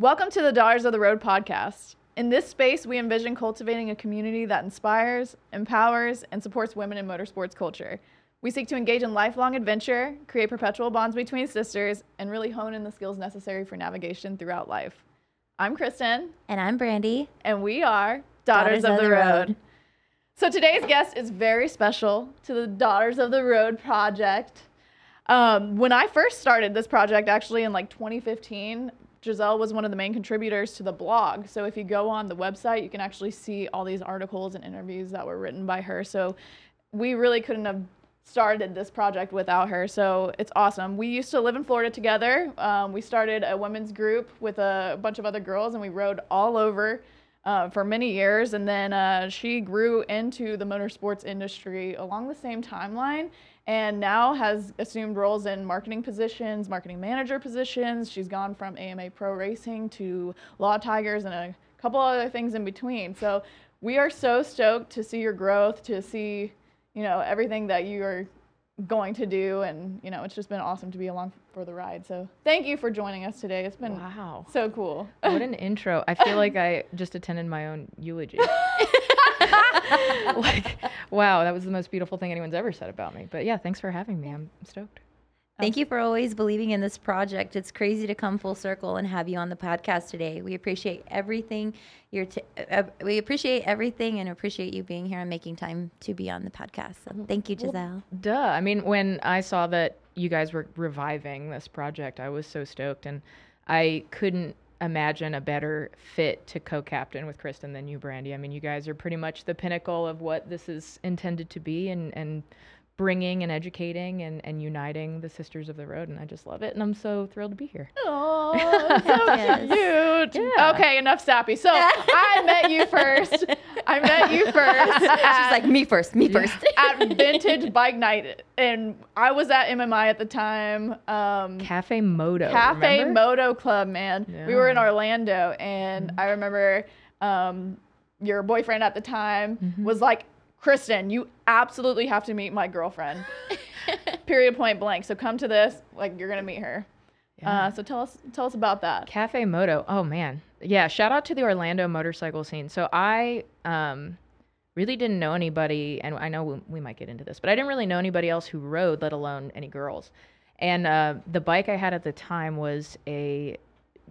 Welcome to the Daughters of the Road podcast. In this space, we envision cultivating a community that inspires, empowers, and supports women in motorsports culture. We seek to engage in lifelong adventure, create perpetual bonds between sisters, and really hone in the skills necessary for navigation throughout life. I'm Kristen, And I'm Brandy. and we are Daughters, of, the, road. So today's guest is very special to the Daughters of the Road project. Um, when I first started this project, actually in like 2015, Giselle was one of the main contributors to the blog. So if you go on the website, you can actually see all these articles and interviews that were written by her. So we really couldn't have started this project without her. So it's awesome. We used to live in Florida together. Um, we started a women's group with a bunch of other girls, and we rode all over uh, for many years. And then uh, she grew into the motorsports industry along the same timeline and now has assumed roles in marketing positions, marketing manager positions. She's gone from AMA Pro Racing to Law Tigers and a couple other things in between. So we are so stoked to see your growth, to see, you know, everything that you are going to do and you know it's just been awesome to be along for the ride so thank you for joining us today it's been Wow. so cool What an intro. I feel like I just attended my own eulogy. like, wow, that was the most beautiful thing anyone's ever said about me. But yeah, thanks for having me. I'm stoked. Thank you for always believing in this project. It's crazy to come full circle and have you on the podcast today. We appreciate everything. You're t- uh, we appreciate everything and appreciate you being here and making time to be on the podcast. So thank you, Giselle. Duh. I mean, when I saw that you guys were reviving this project, I was so stoked. And I couldn't imagine a better fit to co captain with Kristen than you, Brandy. I mean, you guys are pretty much the pinnacle of what this is intended to be and, and bringing and educating and, and uniting the sisters of the road. And I just love it. And I'm so thrilled to be here. Oh, so Yes. cute. Yeah. Okay, enough sappy. So I met you first. I met you first. She's at- like me first, me first. at Vintage Bike Night, and I was at MMI at the time. Um, Cafe Moto. Cafe remember? Moto Club, man. We were in Orlando, and I remember um, your boyfriend at the time Mm-hmm. was like, Kristen, you absolutely have to meet my girlfriend. Period, point blank. So come to this, like you're gonna meet her. Yeah. Uh, so tell us, tell us about that. Cafe Moto. Oh man. Yeah, shout out to the Orlando motorcycle scene. So I um really didn't know anybody and I know we, we might get into this, but I didn't really know anybody else who rode, let alone any girls. And uh, the bike I had at the time was a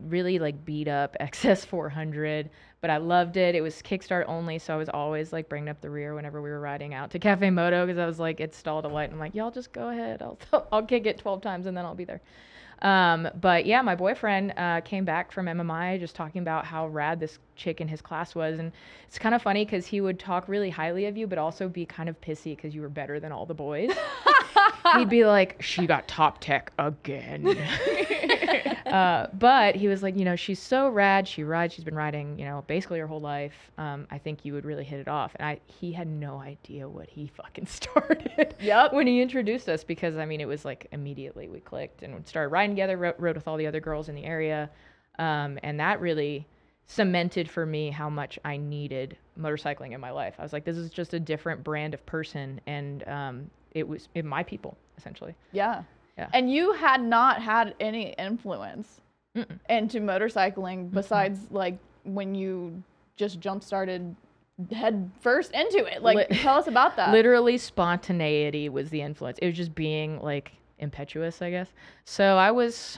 really like beat up XS 400, but I loved it. It was kickstart only, so I was always like bringing up the rear whenever we were riding out to Cafe Moto because I was like, it stalled a light. I'm like, y'all just go ahead. I'll I'll kick it 12 times and then I'll be there. Um, but yeah, my boyfriend uh, came back from MMI just talking about how rad this chick in his class was, and it's kind of funny because he would talk really highly of you, but also be kind of pissy because you were better than all the boys. He'd be like, "She got top tech again." uh, but he was like, you know, she's so rad. She rides. She's been riding, you know, basically her whole life. Um, I think you would really hit it off. And I, he had no idea what he fucking started. Yep. when he introduced us, because I mean, it was like immediately we clicked and started riding together. Rode, rode with all the other girls in the area, um, and that really cemented for me how much I needed motorcycling in my life. I was like, this is just a different brand of person, and um, it was it, my people essentially. Yeah. Yeah. And you had not had any influence Mm-mm. into motorcycling besides like when you just jump started head first into it. Like, Lit- tell us about that. Literally, spontaneity was the influence. It was just being like impetuous, I guess. So I was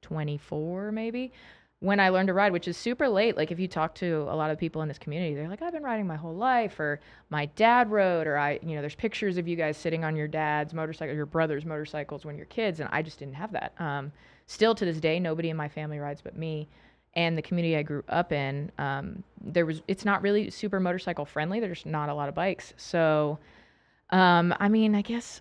24 maybe when I learned to ride, which is super late. Like if you talk to a lot of people in this community, they're like, I've been riding my whole life, or my dad rode, or I, you know, there's pictures of you guys sitting on your dad's motorcycle, your brother's motorcycles when you're kids, and I just didn't have that. Um, still to this day, nobody in my family rides but me. And the community I grew up in, um, there was it's not really super motorcycle friendly. There's not a lot of bikes, so um, I mean, I guess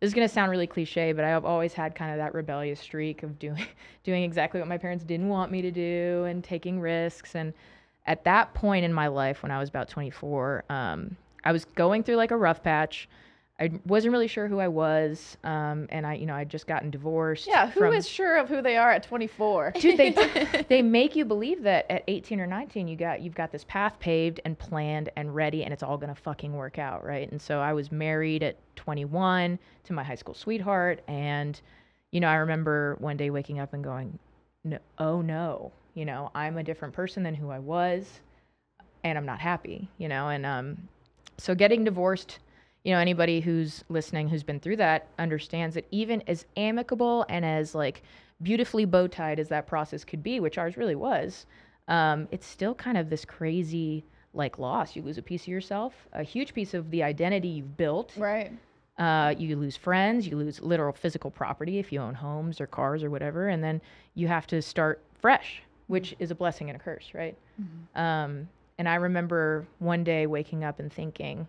this is gonna sound really cliche, but I've always had kind of that rebellious streak of doing doing exactly what my parents didn't want me to do and taking risks. And at that point in my life, when I was about 24, um, I was going through like a rough patch. I wasn't really sure who I was, um, and I, you know, I'd just gotten divorced. yeah, who is from- sure of who they are at 24? dude they they make you believe that at 18 or 19 you got you've got this path paved and planned and ready and it's all going to fucking work out right and so i was married at 21 to my high school sweetheart and you know i remember one day waking up and going no, oh no, you know, I'm a different person than who I was, and I'm not happy, you know, and um, so getting divorced, you know, anybody who's listening who's been through that understands that even as amicable and as like beautifully bow tied as that process could be, which ours really was, um, it's still kind of this crazy like loss. You lose a piece of yourself, a huge piece of the identity you've built. Right. Uh, you lose friends, you lose literal physical property if you own homes or cars or whatever, and then you have to start fresh, which is a blessing and a curse, right? Um, and I remember one day waking up and thinking,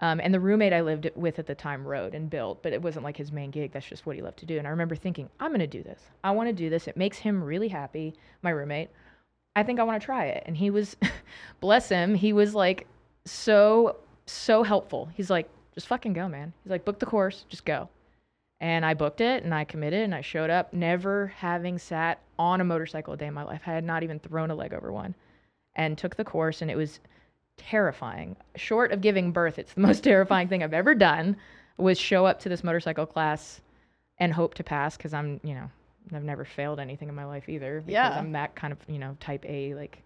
um, and the roommate I lived with at the time wrote and built, but it wasn't like his main gig. That's just what he loved to do. And I remember thinking, I'm going to do this. I want to do this. It makes him really happy, my roommate. I think I want to try it. And he was, bless him, he was like so, so helpful. He's like, just fucking go, man. He's like, book the course, just go. And I booked it and I committed and I showed up, never having sat on a motorcycle a day in my life. I had not even thrown a leg over one and took the course and it was terrifying. Short of giving birth, it's the most terrifying thing I've ever done was show up to this motorcycle class and hope to pass because I'm, you know, I've never failed anything in my life either because Yeah. I'm that kind of, you know, type A like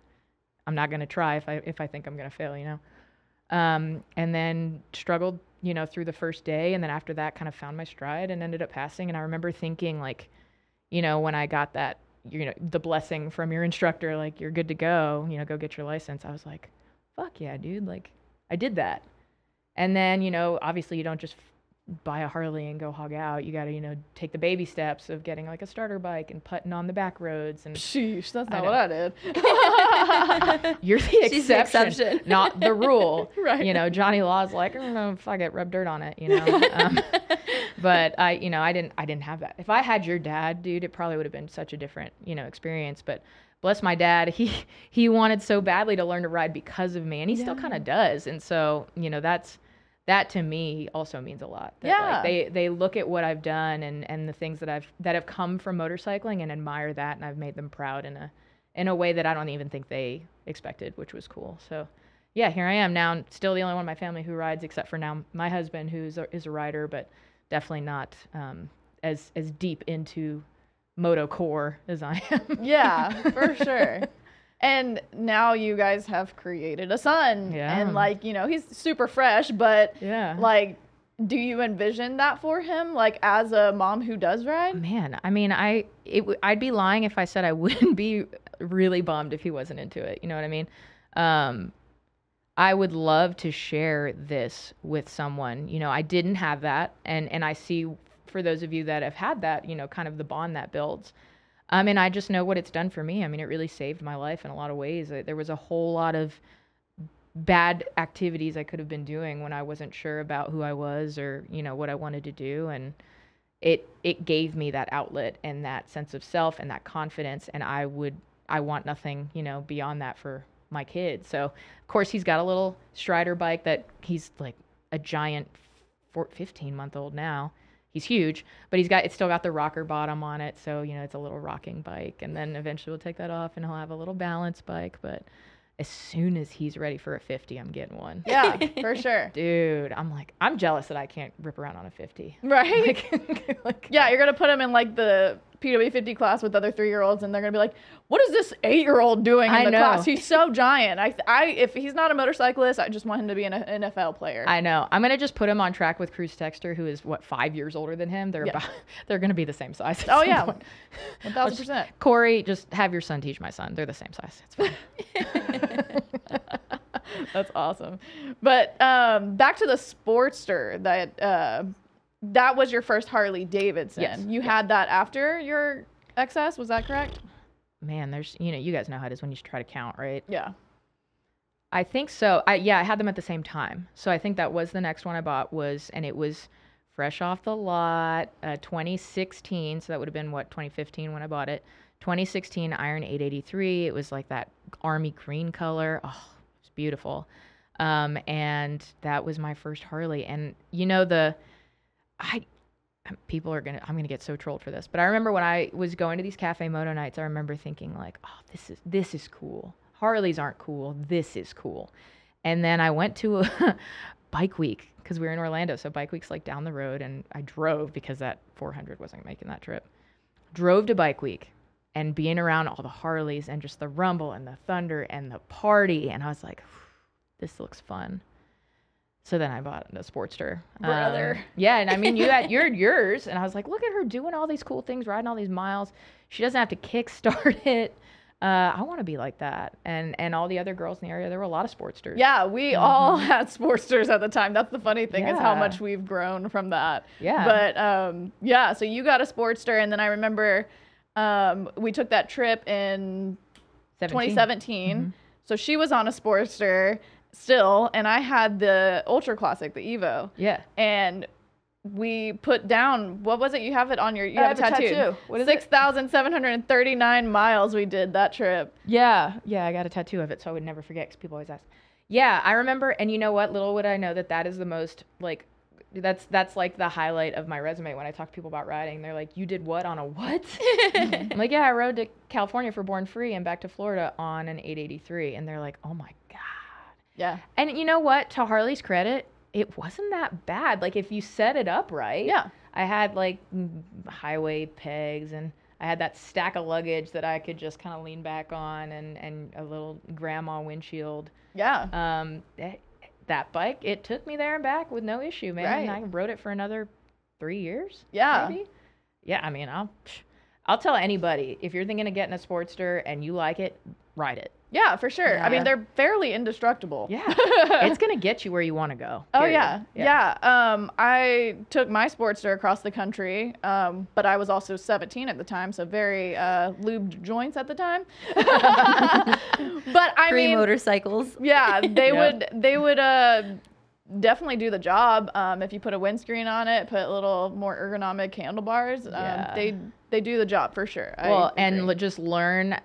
I'm not going to try if I if I think I'm going to fail, you know. Um, and then struggled, you know, through the first day and then after that kind of found my stride and ended up passing and I remember thinking like you know, when I got that, you know, the blessing from your instructor, like you're good to go, you know, go get your license. I was like, fuck yeah, dude. Like I did that. And then, you know, obviously you don't just f- buy a Harley and go hog out. You got to, you know, take the baby steps of getting like a starter bike and putting on the back roads. And Sheesh, that's not know. what I did. you're the She's the exception, exception. not the rule. Right. You know, Johnny Law's like, I don't know if I get rub dirt on it, you know. Um, but I, you know, I didn't, I didn't have that. If I had your dad, dude, it probably would have been such a different, you know, experience. But bless my dad, he he wanted so badly to learn to ride because of me, and he still kind of does. And so, you know, that's that to me also means a lot. That, Yeah. like, they they look at what I've done and and the things that I've that have come from motorcycling and admire that, and I've made them proud in a in a way that I don't even think they expected, which was cool. So. Yeah, here I am now. Still the only one in my family who rides, except for now my husband, who's a, is a rider, but definitely not um, as as deep into moto core as I am. yeah, for sure. And now you guys have created a son. Yeah. And like, you know, he's super fresh, but yeah. like do you envision that for him like as a mom who does ride? Man, I mean, I it, w- I'd be lying if I said I wouldn't be really bummed if he wasn't into it. You know what I mean? Um, I would love to share this with someone. You know, I didn't have that, and and I see for those of you that have had that, you know, kind of the bond that builds. Um, and I just know what it's done for me. I mean, it really saved my life in a lot of ways. Uh, There was a whole lot of bad activities I could have been doing when I wasn't sure about who I was or you know what I wanted to do, and it it gave me that outlet and that sense of self and that confidence and i would i want nothing you know beyond that for my kid so of course he's got a little strider bike that he's like a giant four, 15 month old now he's huge but he's got it's still got the rocker bottom on it so you know it's a little rocking bike and then eventually we'll take that off and he'll have a little balance bike but as soon as he's ready for a 50 i'm getting one Yeah, for sure. dude i'm like i'm jealous that i can't rip around on a 50 Right? like, like yeah, you're gonna put him in like the PW50 class with other three year olds, and they're gonna be like, "What is this eight year old doing in I the know. class? He's so giant." I, I, if he's not a motorcyclist, I just want him to be an NFL player. I know. I'm gonna just put him on track with Cruz Texter, who is what five years older than him. They're Yeah. about, they're gonna be the same size. oh yeah, point. one thousand percent. Corey, just have your son teach my son. They're the same size. It's fine. That's awesome. But um, back to the Sportster that uh, that was your first Harley Davidson. Yes. You had that after your XS, was that correct? Man, there's you know you guys know how it is when you try to count, right? Yeah. I think so. I yeah, I had them at the same time. So I think that was the next one I bought was, and it was fresh off the lot, uh, 2016. So that would have been what 2015 when I bought it. 2016 Iron 883. It was like that army green color. Oh, it's beautiful. Um, and that was my first Harley. And you know the, I people are gonna i'm gonna get so trolled for this but i remember when i was going to these cafe moto nights i remember thinking like oh this is this is cool harleys aren't cool this is cool and then i went to a bike week because we were in orlando so bike week's like down the road and i drove because that 400 wasn't making that trip drove to bike week and being around all the Harleys and just the rumble and the thunder and the party. And I was like, this looks fun. So then I bought a Sportster. Um, Brother. yeah, and I mean, you had you're yours, and I was like, look at her doing all these cool things, riding all these miles. She doesn't have to kickstart it. Uh, I want to be like that. And and all the other girls in the area, there were a lot of Sportsters. Yeah, we all had Sportsters at the time. That's the funny thing is how Mm-hmm. Much we've grown from that. Yeah. But um, yeah, so you got a Sportster, and then I remember um, we took that trip in 17. 2017. Mm-hmm. So she was on a Sportster still, and I had the Ultra Classic, the Evo, Yeah. and we put down what was it? You have it on your you have, have a tattoo. tattoo. What is it? Six thousand seven hundred thirty nine miles we did that trip. Yeah, yeah, I got a tattoo of it, so I would never forget because people always ask. Yeah, I remember, and you know what? Little would I know that that is the most like, that's that's like the highlight of my resume when I talk to people about riding. They're like, "You did what on a what?" I'm like, "Yeah, I rode to California for Born Free and back to Florida on an 883," and they're like, "Oh my god!" Yeah. And you know what? To Harley's credit, it wasn't that bad. Like if you set it up right. Yeah. I had like mm, highway pegs and I had that stack of luggage that I could just kind of lean back on and, and a little grandma windshield. Yeah. Um, that, that bike, it took me there and back with no issue, man. Right. I rode it for another three years. Yeah. Maybe. Yeah. I mean, I'll, I'll tell anybody if you're thinking of getting a Sportster and you like it, ride it. Yeah, for sure. I mean, they're fairly indestructible. Yeah. it's going to get you where you want to go. Oh period. yeah. yeah, Um, I took my Sportster across the country, um, but I was also 17 at the time, so very uh, lubed joints at the time. but I Free mean, motorcycles. yeah, they Yeah. would they would uh, definitely do the job um, if you put a windscreen on it, put a little more ergonomic handlebars. Um, Yeah. They they do the job for sure. I Well, and just learn,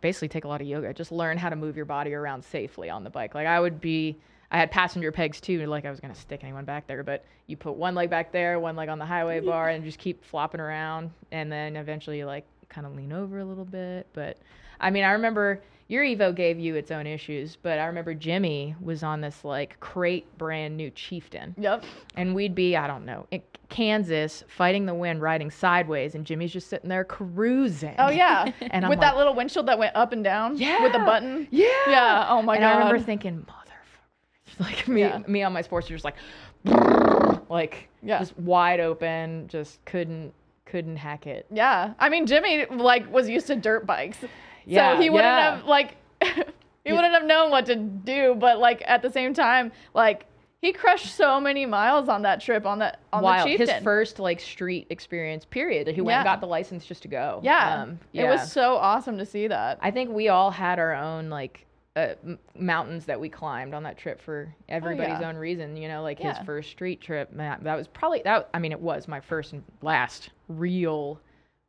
basically take a lot of yoga. Just learn how to move your body around safely on the bike. Like I would be, I had passenger pegs too. Like I was gonna stick anyone back there, but you put one leg back there, one leg on the highway bar, and just keep flopping around, and then eventually like kind of lean over a little bit. But I mean, I remember your Evo gave you its own issues, but I remember Jimmy was on this like crate brand new Chieftain Yep. and we'd be I don't know in Kansas fighting the wind riding sideways and Jimmy's just sitting there cruising. Oh yeah. And I'm with like, that little windshield that went up and down. Yeah. With a button. Yeah. Yeah. Oh my and god. I remember thinking, motherfucker, like me Yeah. me on my Sportster just like like Yeah. just wide open, just couldn't couldn't hack it. Yeah, I mean Jimmy like was used to dirt bikes, Yeah, so he wouldn't yeah. have like he wouldn't have known what to do. But like at the same time, like he crushed so many miles on that trip on that on Wild. the His first like street experience period. He went and got the license just to go. yeah. Um, it was so awesome to see that. I think we all had our own like uh, m- mountains that we climbed on that trip for everybody's Oh, yeah. own reason. You know, like Yeah. his first street trip. Man, that was probably that. I mean, it was my first and last real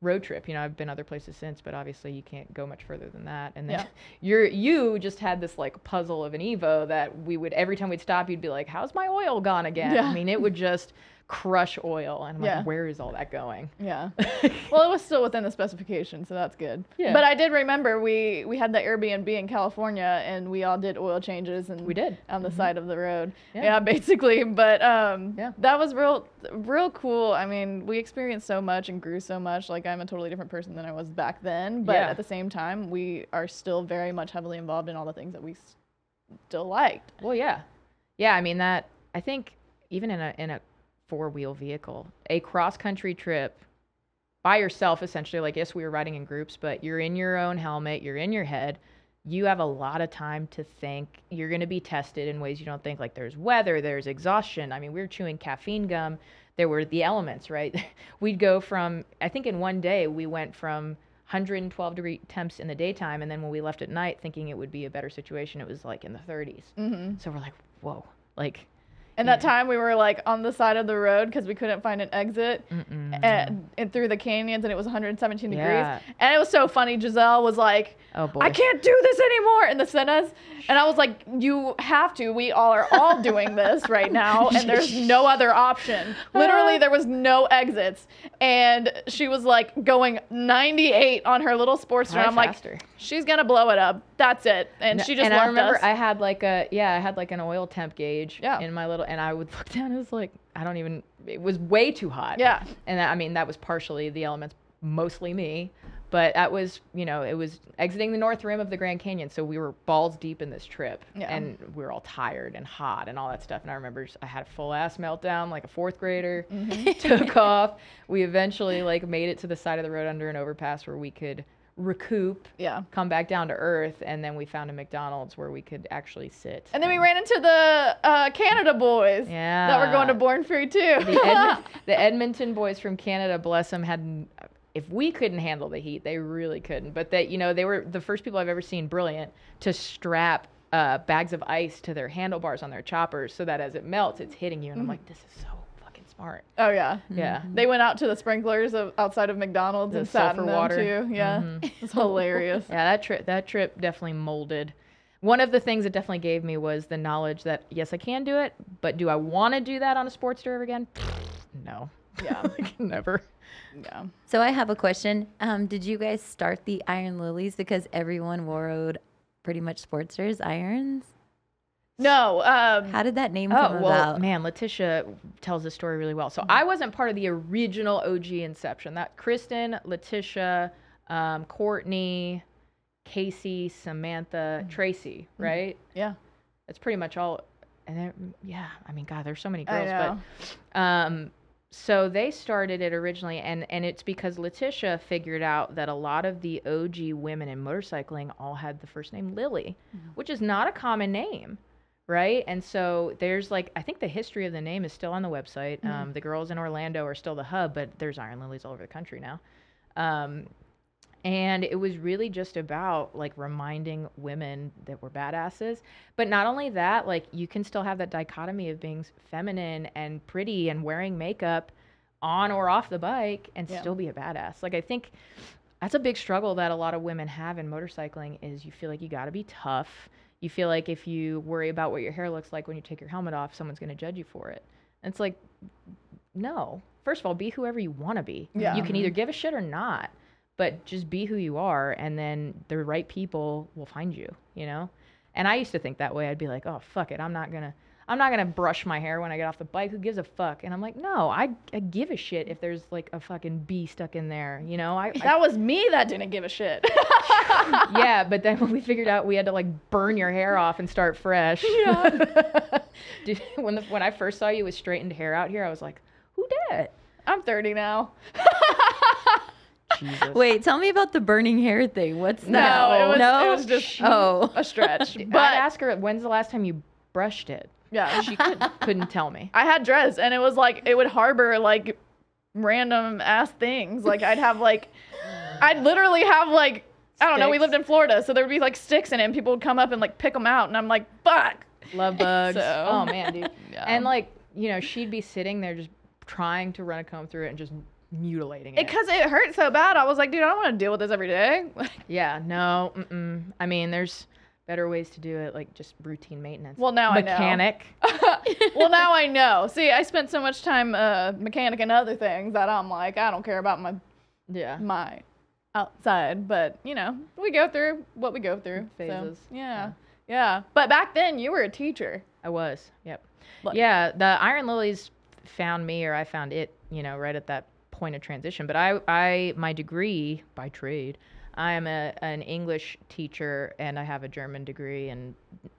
road trip. You know, I've been other places since, but obviously you can't go much further than that. And then Yeah. you're you just had this like puzzle of an Evo that we would every time we'd stop, you'd be like, "How's my oil gone again?" Yeah. I mean, it would just crush oil, and I'm Yeah. like, "Where is all that going?" Yeah. well, it was still within the specification, so that's good. Yeah. But I did remember we we had the Airbnb in California, and we all did oil changes and We did. on the side of the road. Yeah. Yeah, basically. But um, Yeah. that was real real cool. I mean, we experienced so much and grew so much. Like I'm a totally different person than I was back then. But Yeah. at the same time, we are still very much heavily involved in all the things that we still liked. Well, yeah, yeah. I mean that. I think even in a in a four wheel vehicle, a cross country trip by yourself, essentially. Like yes, we were riding in groups, but you're in your own helmet. You're in your head. You have a lot of time to think. You're going to be tested in ways you don't think. Like there's weather, there's exhaustion. I mean, we were chewing caffeine gum. There were the elements, right? We'd go from. I think in one day we went from 112 degree temps in the daytime, and then when we left at night, thinking it would be a better situation, it was like in the 30s. hmm So we're like, whoa, like, And that time we were like on the side of the road because we couldn't find an exit. And, and through the canyons, and it was 117 Yeah. degrees, and it was so funny. Giselle was like, oh boy, I can't do this anymore in the Sennas. And I was like, you have to. We all are all doing this right now. And there's no other option. Literally, there was no exits. And she was like going 98 on her little Sportster. Try And I'm like, she's going to blow it up. That's it. And she just and I remember us. I had like a yeah, I had like an oil temp gauge Yeah. in my little, and I would look down. It was like I don't even. It was way too hot. Yeah. And I mean that was partially the elements, mostly me, but that was you know it was exiting the north rim of the Grand Canyon, so we were balls deep in this trip, Yeah. and we were all tired and hot and all that stuff. And I remember just- I had a full ass meltdown like a fourth grader. Mm-hmm. Took off. We eventually like made it to the side of the road under an overpass where we could recoup Yeah. come back down to earth and then we found a mcdonald's where we could actually sit And then we ran into the uh, Canada boys yeah that were going to Born Free too. the, the edmonton boys from canada bless them had if we couldn't handle the heat they really couldn't but that you know they were the first people i've ever seen brilliant to strap uh, bags of ice to their handlebars on their choppers so that as it melts it's hitting you and i'm like this is so smart oh yeah. yeah They went out to the sprinklers of, outside of McDonald's The and sat in sulfur them water. too. Yeah, Mhm. it's hilarious. Yeah, that trip that trip definitely molded. One of the things it definitely gave me was the knowledge that yes, I can do it, but do I want to do that on a Sportster again? No. Yeah. Like, never. Yeah. So I have a question. Um, did you guys start the Iron Lilies because everyone wore pretty much Sportsters irons? No. Um, How did that name Oh come well, about? man, Letitia tells the story really well. So I wasn't part of the original OG Inception. That Kristen, Letitia, um, Courtney, Casey, Samantha, Tracy, right? yeah. That's pretty much all. And then, yeah, I mean, God, there's so many girls, but um, so they started it originally, and and it's because Letitia figured out that a lot of the OG women in motorcycling all had the first name Lily, which is not a common name, right? And so there's like I think the history of the name is still on the website. Um, the girls in Orlando are still the hub, but there's Iron Lilies all over the country now. Um, and it was really just about like reminding women that we're badasses but not only that like you can still have that dichotomy of being feminine and pretty and wearing makeup on or off the bike and Yeah. still be a badass like i think that's a big struggle that a lot of women have in motorcycling is you feel like you got to be tough you feel like if you worry about what your hair looks like when you take your helmet off someone's going to judge you for it. And it's like no. First of all be whoever you want to be. Yeah. you can either mm-hmm. give a shit or not but just be who you are and then the right people will find you you know? And i used to think that way. I'd be like oh fuck it. I'm not gonna i'm not gonna brush my hair when i get off the bike who gives a fuck and i'm like no i, I give a shit if there's like a fucking bee stuck in there you know i, I That was me that didn't give a shit. yeah but then when we figured out we had to like burn your hair off and start fresh Yeah. Dude, when the, when i first saw you with straightened hair out here i was like who did it? I'm 30 now. Jesus. Wait, tell me about the burning hair thing. What's No, that? it was, no? it was just oh. a stretch. but But i'd ask her when's the last time you brushed it yeah, she could, couldn't tell me I had dreads and it was like it would harbor like random ass things. Like I'd have like I'd literally have like I don't know, we lived in Florida, so there would be like sticks in it and people would come up and like pick them out and I'm like, "Fuck." love bugs. So- Oh man, dude. Yeah. And like, you know, she'd be sitting there just trying to run a comb through it and just mutilating it. Because it hurt so bad. I was like, "Dude, I don't want to deal with this every day." yeah, no, mm-mm. I mean, there's better ways to do it, like just routine maintenance. Well, now I know. mechanic. well, now I know. See, I spent so much time uh mechanic and other things that I'm like, I don't care about my Yeah. my outside, but you know, we go through what we go through. so, Phases. yeah. yeah. But back then you were a teacher. I was. Yep. Yeah, the Iron Lilies found me, or I found it, you know, right at that point of transition. But I, I, my degree by trade, I am a, an English teacher, and I have a German degree, and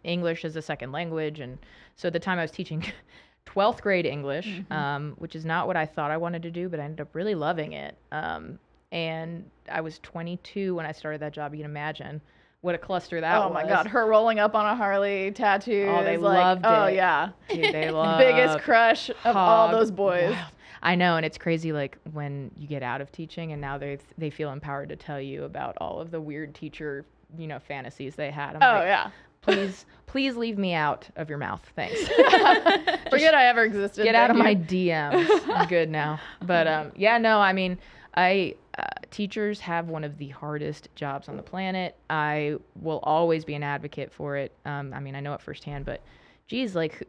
English is a second language. And so at the time I was teaching 12th grade English, um, which is not what I thought I wanted to do, but I ended up really loving it. Um, and I was 22 when I started that job. You can imagine what a cluster that oh was. Oh my god, her rolling up on a Harley tattoo. Oh, they like, loved Oh yeah. Dude, they love Biggest crush of all those boys. wild. I know, and it's crazy. Like when you get out of teaching, and now they they feel empowered to tell you about all of the weird teacher, you know, fantasies they had. I'm Oh like, yeah. please, please leave me out of your mouth. Thanks. Forget I ever existed. get out of thank my. DMs. I'm good now. But um, yeah, no, I mean, I uh, teachers have one of the hardest jobs on the planet. I will always be an advocate for it. Um, I mean, I know it firsthand, but geez, like, who,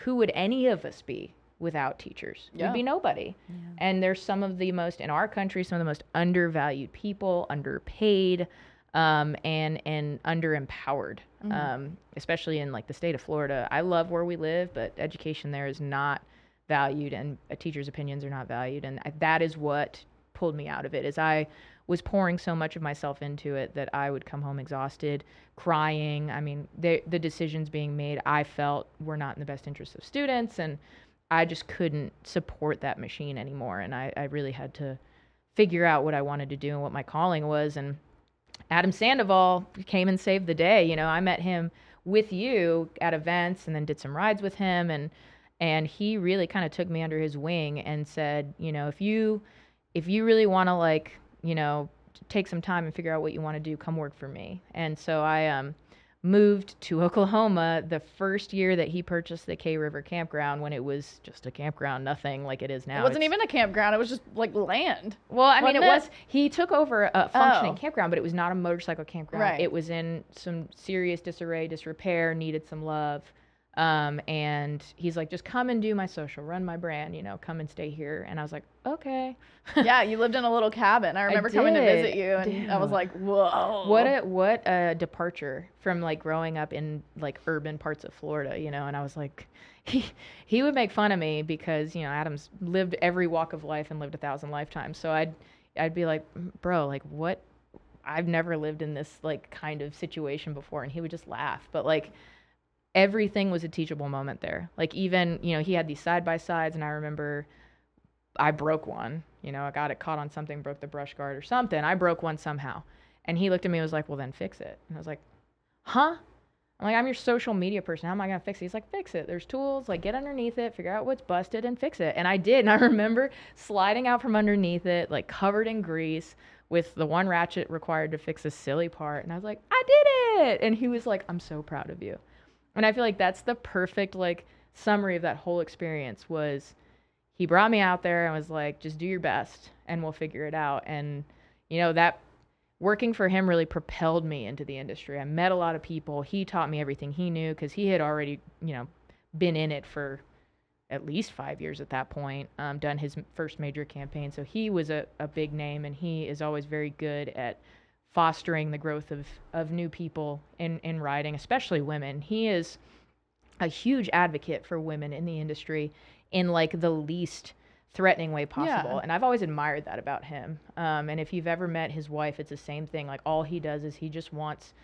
who would any of us be without teachers? Yeah. We'd be nobody. And there's some of the most in our country, some of the most undervalued people, underpaid. Um, and and underempowered, um, especially in like the state of Florida. I love where we live, but education there is not valued and a teacher's opinions are not valued and I- that is what pulled me out of it is i was pouring so much of myself into it that I would come home exhausted, crying. I mean, the the decisions being made I felt were not in the best interest of students and I just couldn't support that machine anymore and I, I really had to figure out what I wanted to do and what my calling was and Adam Sandoval came and saved the day. You know, I met him with you at events and then did some rides with him and and he really kind of took me under his wing and said, you know, if you if you really want to like, you know, take some time and figure out what you want to do, come work for me. And so I um moved to Oklahoma the first year that he purchased the K River campground when it was just a campground, nothing like it is now. It wasn't It's- even a campground. It was just like land. well, I mean, it it? was. He took over a oh. functioning Oh. campground, but it was not a motorcycle campground. Right. It was in some serious disarray, disrepair, needed some love. Um, and he's like, just come and do my social, run my brand, you know, come and stay here. And I was like, okay. yeah, you lived in a little cabin. I remember coming to visit you, and I was like, whoa. What a what a departure from like growing up in like urban parts of Florida, you know. And I was like, he he would make fun of me because you know Adam's lived every walk of life and lived a thousand lifetimes. So I'd I'd be like, bro, like what? I've never lived in this like kind of situation before, and he would just laugh. But like everything was a teachable moment there. Like even you know he had these side by sides, and I remember I broke one. You know, I got it caught on something, broke the brush guard or something. I broke one somehow. And he looked at me and was like, Well, then fix it. And I was like, Huh? I'm like, I'm your social media person. How am I to fix it? He's like, Fix it. There's tools. Like, get underneath it, figure out what's busted, and fix it. And I did. And I remember sliding out from underneath it, like covered in grease with the one ratchet required to fix a silly part. And I was like, I did it. And he was like, I'm so proud of you. And I feel like that's the perfect, like, summary of that whole experience was he brought me out there and was like, just do your best and we'll figure it out. And, you know, that working for him really propelled me into the industry. I met a lot of people. He taught me everything he knew because he had already, you know, been in it for at least five years at that point, um, done his first major campaign. So he was a, a big name and he is always very good at fostering the growth of, of new people in, in riding, especially women. He is a huge advocate for women in the industry in like the least threatening way possible. Yeah. And I've always admired that about him. Um, and if you've ever met his wife, it's the same thing. Like all he does is he just wants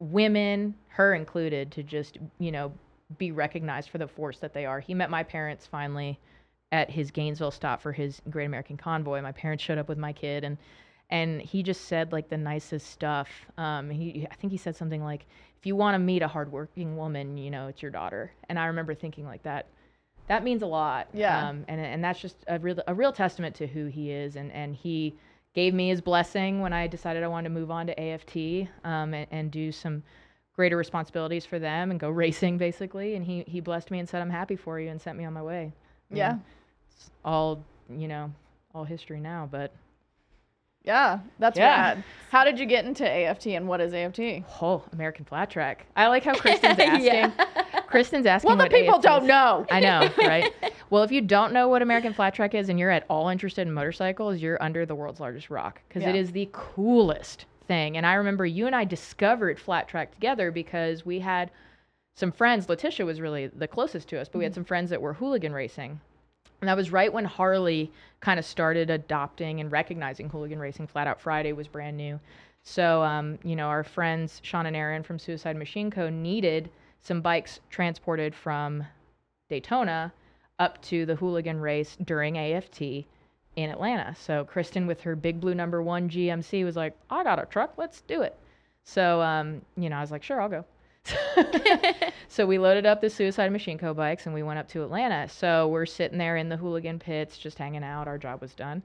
women, her included, to just, you know, be recognized for the force that they are. He met my parents finally at his Gainesville stop for his Great American Convoy. My parents showed up with my kid and and he just said like the nicest stuff. Um, he I think he said something like, "If you want to meet a hardworking woman, you know, it's your daughter." And I remember thinking like that. That means a lot. Yeah. Um, and and that's just a real a real testament to who he is. And and he gave me his blessing when I decided I wanted to move on to AFT um, and, and do some greater responsibilities for them and go racing basically. And he he blessed me and said, "I'm happy for you," and sent me on my way. I Yeah. mean, it's all you know, all history now. But Yeah, that's Yeah. rad. How did you get into AFT and what is AFT? Oh, American flat track. I like how Kristen's asking. Yeah. Kristen's asking. Well, the people AFT don't is. know. I know, right? well, if you don't know what American flat track is and you're at all interested in motorcycles, you're under the world's largest rock because it Yeah. is the coolest thing. And I remember you and I discovered flat track together because we had some friends. Letitia was really the closest to us, but we had mm-hmm. some friends that were hooligan racing. And that was right when Harley kind of started adopting and recognizing hooligan racing. Flat Out Friday was brand new. So, um, you know, our friends Sean and Aaron from Suicide Machine Co. needed some bikes transported from Daytona up to the hooligan race during AFT in Atlanta. So Kristen with her big blue number one GMC was like, I got a truck, let's do it. So, um, you know, I was like, sure, I'll go. so we loaded up the Suicide Machine Co. bikes and we went up to Atlanta. So we're sitting there in the hooligan pits, just hanging out. Our job was done.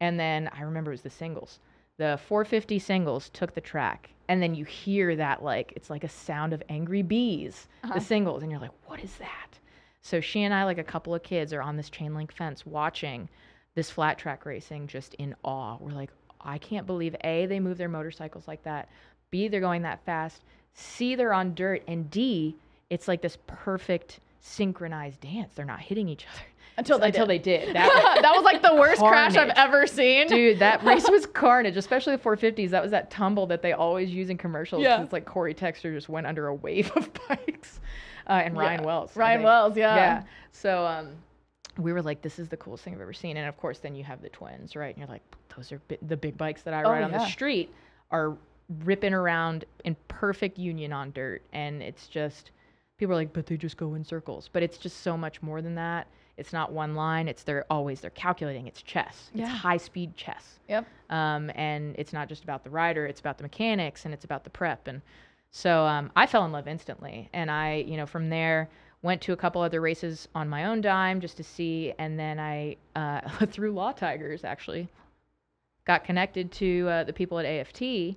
And then I remember it was the singles. The 450 singles took the track. And then you hear that, like, it's like a sound of angry bees, Uh-huh. the singles. And you're like, what is that? So she and I, like a couple of kids, are on this chain link fence watching this flat track racing just in awe. We're like, I can't believe A, they move their motorcycles like that. B, they're going that fast. C, they're on dirt. And D, it's like this perfect synchronized dance. They're not hitting each other. Until they Until did. they did. That, that was like the worst crash I've ever seen. Dude, that race was carnage, especially the 450s. That was that tumble that they always use in commercials. Yeah. It's like Corey Texter just went under a wave of bikes. Uh, and Ryan Yeah. Wells. Ryan. Wells, yeah. Yeah. So, um, we were like, this is the coolest thing I've ever seen. And of course, then you have the twins, right? And you're like, those are bi- the big bikes that I ride on yeah. the street are ripping around in perfect union on dirt. And it's just, people are like, but they just go in circles. But it's just so much more than that. It's not one line. It's they're always they're calculating. It's chess. Yeah. It's high speed chess. Yep. Um, and it's not just about the rider. It's about the mechanics and it's about the prep. And so um, I fell in love instantly. And I, you know, from there went to a couple other races on my own dime just to see. And then I, uh, through Law Tigers, actually, got connected to uh, the people at AFT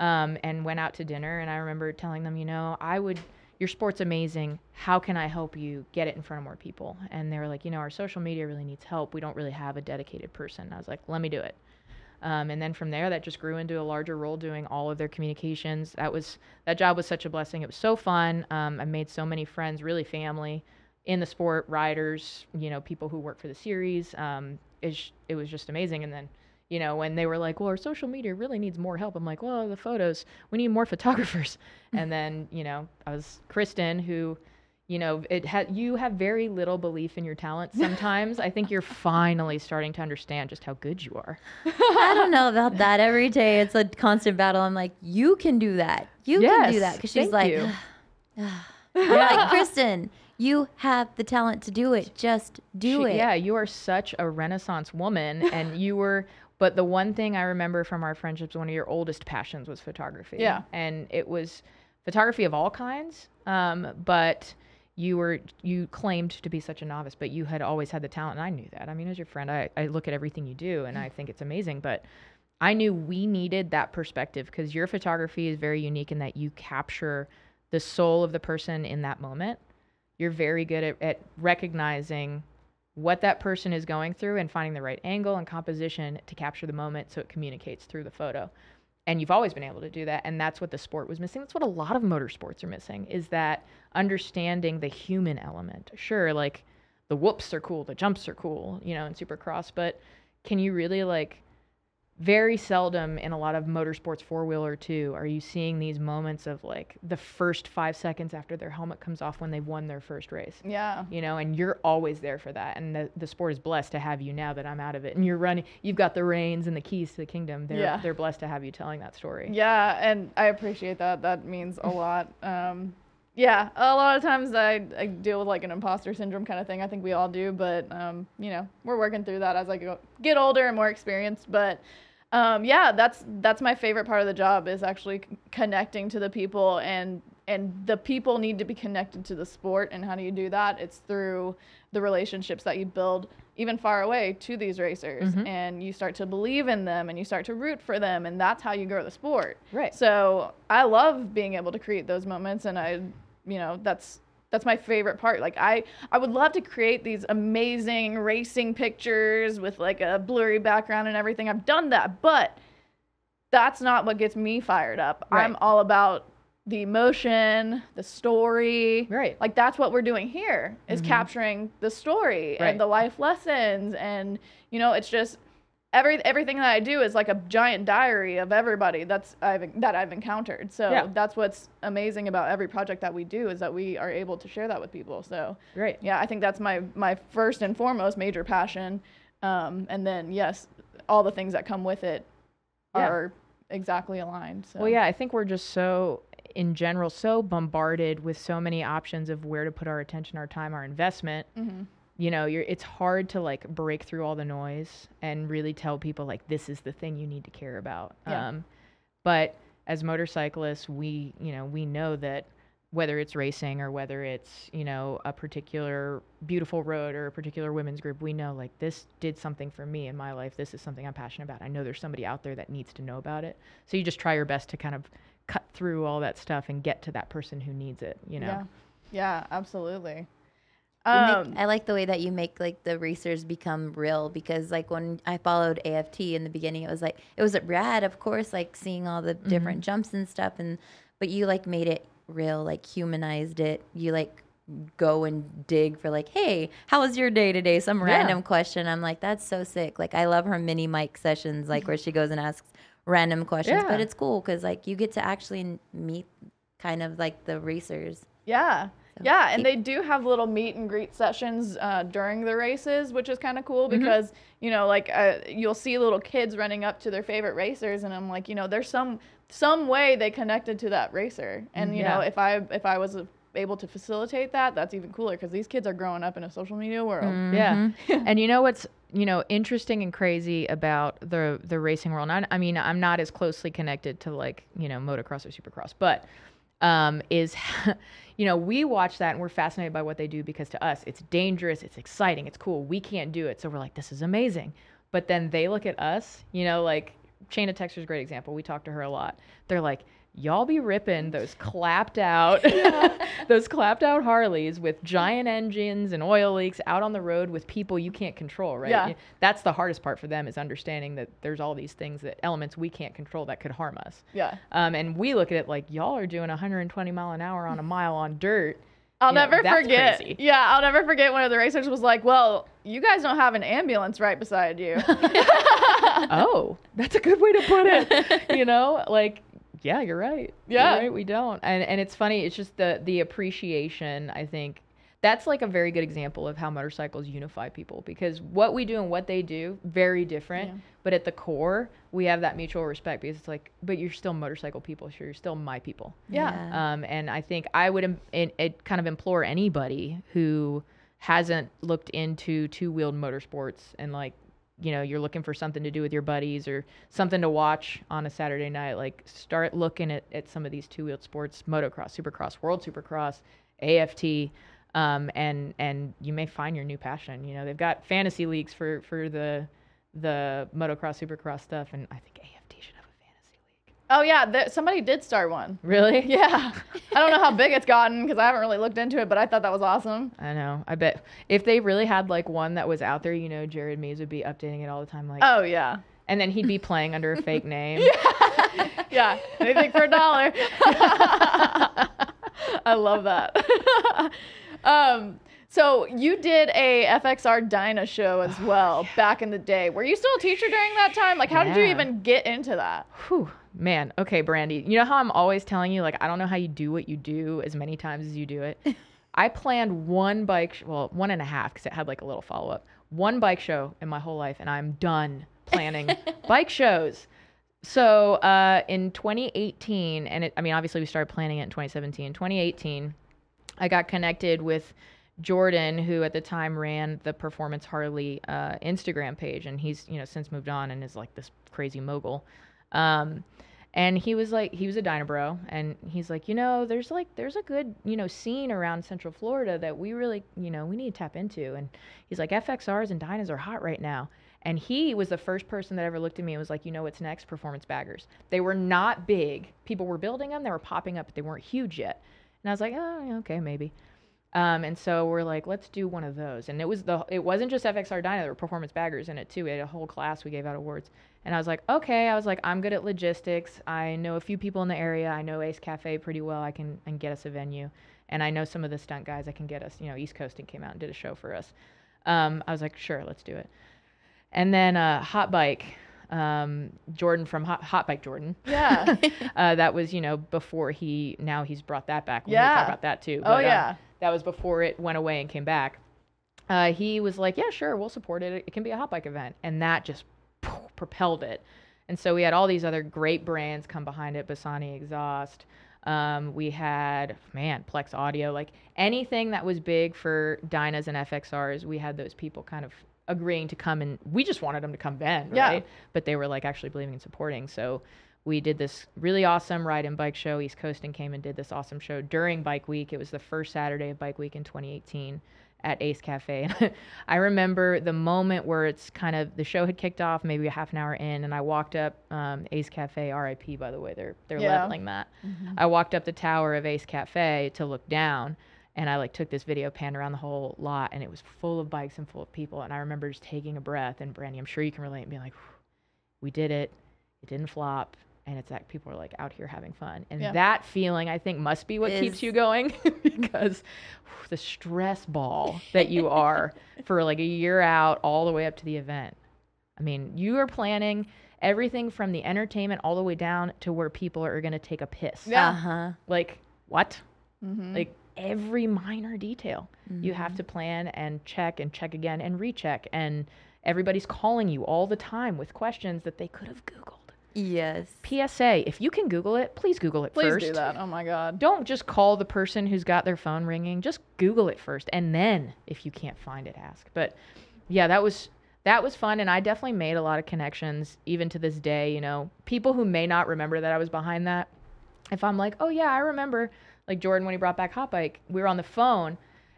um, and went out to dinner. And I remember telling them, you know, I would, your sport's amazing. How can I help you get it in front of more people? And they were like, you know, our social media really needs help. We don't really have a dedicated person. I was like, let me do it. Um, and then from there, that just grew into a larger role doing all of their communications. That was that job was such a blessing. It was so fun. Um, I made so many friends, really family in the sport, riders, you know, people who work for the series. Um, it, it was just amazing. And then, you know, when they were like, well, our social media really needs more help, I'm like, well, the photos, we need more photographers. Mm. and then, you know, I was Kristen, who, you know, it had you have very little belief in your talent sometimes. I think you're finally starting to understand just how good you are. I don't know about that. Every day it's a constant battle. I'm like, you can do that. You can do that. Because she's like, you. I'm like, Kristen, you have the talent to do it. Just do She- it. Yeah, you are such a renaissance woman and you were but the one thing I remember from our friendships one of your oldest passions was photography. Yeah. And it was photography of all kinds. Um, but you were you claimed to be such a novice, but you had always had the talent and I knew that. I mean, as your friend, I, I look at everything you do and I think it's amazing, but I knew we needed that perspective because your photography is very unique in that you capture the soul of the person in that moment. You're very good at, at recognizing what that person is going through and finding the right angle and composition to capture the moment so it communicates through the photo. And you've always been able to do that. And that's what the sport was missing. That's what a lot of motorsports are missing is that understanding the human element. Sure, like the whoops are cool, the jumps are cool, you know, in supercross, but can you really like very seldom in a lot of motorsports four wheeler too are you seeing these moments of like the first five seconds after their helmet comes off when they've won their first race Yeah. you know and you're always there for that and the, the sport is blessed to have you now that i'm out of it and you're running you've got the reins and the keys to the kingdom they're, Yeah. they're blessed to have you telling that story Yeah, and I appreciate that. That means a lot. Um, yeah, a lot of times I, I deal with like an imposter syndrome kind of thing. I think we all do, but um, you know, we're working through that as I go, get older and more experienced. But um, yeah, that's that's my favorite part of the job is actually connecting to the people and and the people need to be connected to the sport. And how do you do that? It's through the relationships that you build even far away to these racers and you start to believe in them and you start to root for them and that's how you grow the sport Right. so i love being able to create those moments and i you know that's that's my favorite part like i i would love to create these amazing racing pictures with like a blurry background and everything. I've done that but that's not what gets me fired up. I'm all about the emotion the story. Right. like that's what we're doing here is mm-hmm. capturing the story Right. and the life lessons. And you know it's just every everything that I do is like a giant diary of everybody that's I've that I've encountered. So Yeah. that's what's amazing about every project that we do is that we are able to share that with people. So Great. yeah, I think that's my my first and foremost major passion. Um, and then yes, all the things that come with it Yeah. are exactly aligned. So Well, yeah, I think we're just so, in general, so bombarded with so many options of where to put our attention, our time, our investment. Mhm. You know, you're it's hard to like break through all the noise and really tell people like this is the thing you need to care about. Yeah. Um, but as motorcyclists, we you know we know that whether it's racing or whether it's you know a particular beautiful road or a particular women's group, we know like this did something for me in my life. This is something I'm passionate about. I know there's somebody out there that needs to know about it. So you just try your best to kind of cut through all that stuff and get to that person who needs it. You know. Yeah. Yeah, absolutely. You make- Um, I like the way that you make like the racers become real because like when I followed AFT in the beginning, it was like it was rad, of course, like seeing all the Mm-hmm. different jumps and stuff, and but you like made it real, like humanized it. You like go and dig for like, hey, how was your day today? Some random question. I'm like, that's so sick. Like I love her mini mic sessions, like where she goes and asks random questions, yeah. but it's cool because like you get to actually meet kind of like the racers. Yeah. Yeah, and they do have little meet and greet sessions uh, during the races, which is kind of cool Mm-hmm. because you know, like uh, you'll see little kids running up to their favorite racers, and I'm like, you know, there's some some way they connected to that racer, and you know, if I if I was able to facilitate that, that's even cooler because these kids are growing up in a social media world. Yeah. Mm-hmm. and you know what's you know interesting and crazy about the the racing world. I, I mean, I'm not as closely connected to like you know motocross or supercross, but um, is you know we watch that and we're fascinated by what they do because to us it's dangerous, it's exciting, it's cool. We can't do it, so we're like, this is amazing. But then they look at us, you know, like Shayna Texter's a great example. We talk to her a lot. They're like, y'all be ripping those clapped out, those clapped out Harleys with giant engines and oil leaks out on the road with people you can't control, right? Yeah. That's the hardest part for them is understanding that there's all these things that elements we can't control that could harm us. Yeah. Um, and we look at it like y'all are doing 120 mile an hour on a mile on dirt. I'll You never that's forget. crazy. Yeah, I'll never forget one of the racers was like, "Well, you guys don't have an ambulance right beside you." oh, that's a good way to put it. you know, like yeah, you're right. You're Yeah. right, we don't. And and it's funny. It's just the the appreciation. I think that's like a very good example of how motorcycles unify people because what we do and what they do very different. Yeah. But at the core, we have that mutual respect because it's like, but you're still motorcycle people. So you're still my people. yeah. Um, and I think I would im- it, it kind of implore anybody who hasn't looked into two wheeled motorsports and like, you know, you're looking for something to do with your buddies or something to watch on a Saturday night, like start looking at, at some of these two wheeled sports, motocross, supercross, world supercross, AFT. Um, and, and you may find your new passion. You know, they've got fantasy leagues for, for the, the motocross, supercross stuff. And I think AFT should have a fantasy league. Oh yeah, somebody did start one. Really? Yeah. I don't know how big it's gotten because I haven't really looked into it, but I thought that was awesome. I know. I bet if they really had like one that was out there, you know, Jared Mees would be updating it all the time, like, Oh yeah. and then he'd be playing under a fake name. Yeah. Anything for a dollar. I love that. um, so you did a FXR Dyna show as well back in the day. Were you still a teacher during that time? Like, how did you even get into that? Whew, man. Okay, Brandy. You know how I'm always telling you, like, I don't know how you do what you do as many times as you do it. I planned one bike, sh- well, one and a half, because it had like a little follow up. One bike show in my whole life, and I'm done planning bike shows. So uh, in 2018, and it, I mean, obviously we started planning it in 2017. 2018, I got connected with Jordan, who at the time ran the Performance Harley uh, Instagram page, and he's you know since moved on and is like this crazy mogul. Um, and he was like, he was a Dynabro, and he's like, you know, there's like, there's a good, you know, scene around Central Florida that we really, you know, we need to tap into. And he's like, FXRs and Dynas are hot right now. And he was the first person that ever looked at me and was like, you know what's next? Performance baggers. They were not big. People were building them. They were popping up, but they weren't huge yet. And I was like, oh, okay, maybe. Um, and so we're like, let's do one of those. And it was the, it wasn't just FXR Dyna. There were performance baggers in it too. We had a whole class. We gave out awards. And I was like, okay. I was like, I'm good at logistics. I know a few people in the area. I know Ace Cafe pretty well. I can and get us a venue. And I know some of the stunt guys. I can get us. You know, East Coasting came out and did a show for us. Um, I was like, sure, let's do it. And then uh, Hot Bike, um, Jordan from Hot, Hot Bike Jordan. Yeah. uh, that was you know before he now he's brought that back. We need to Yeah. talk about that too. Oh, um, yeah. That was before it went away and came back. Uh, he was like, yeah, sure, we'll support it. It can be a hot bike event, and that just propelled it. And so we had all these other great brands come behind it, Bassani Exhaust. Um, we had man Plex Audio, like anything that was big for Dynas and FXRs. We had those people kind of agreeing to come, and we just wanted them to come then, Yeah. right? But they were like actually believing and supporting. So we did this really awesome ride and bike show. East Coast and came and did this awesome show during Bike Week. It was the first Saturday of Bike Week in 2018 at Ace Cafe. And I remember the moment where it's kind of the show had kicked off, maybe a half an hour in, and I walked up um, Ace Cafe, RIP by the way, they're they're Yeah. leveling that. I walked up the tower of Ace Cafe to look down, and I like took this video pan around the whole lot, and it was full of bikes and full of people. And I remember just taking a breath, and Brandy, I'm sure you can relate, and being like, we did it, it didn't flop. And it's that people are like out here having fun. And Yeah. that feeling, I think, must be what keeps you going because whew, the stress ball that you are for like a year out all the way up to the event. I mean, you are planning everything from the entertainment all the way down to where people are going to take a piss. Yeah. Uh huh. Like, what? Mhm. Like, every minor detail. You have to plan and check and check again and recheck. And everybody's calling you all the time with questions that they could have Googled. Yes. PSA, if you can Google it, please Google it Please first. do that. Oh my God. Don't just call the person who's got their phone ringing. Just Google it first, and then if you can't find it, ask. But yeah, that was that was fun, and I definitely made a lot of connections, even to this day. You know, people who may not remember that I was behind that. If I'm like, oh yeah, I remember, like Jordan when he brought back Hot Bike, we were on the phone,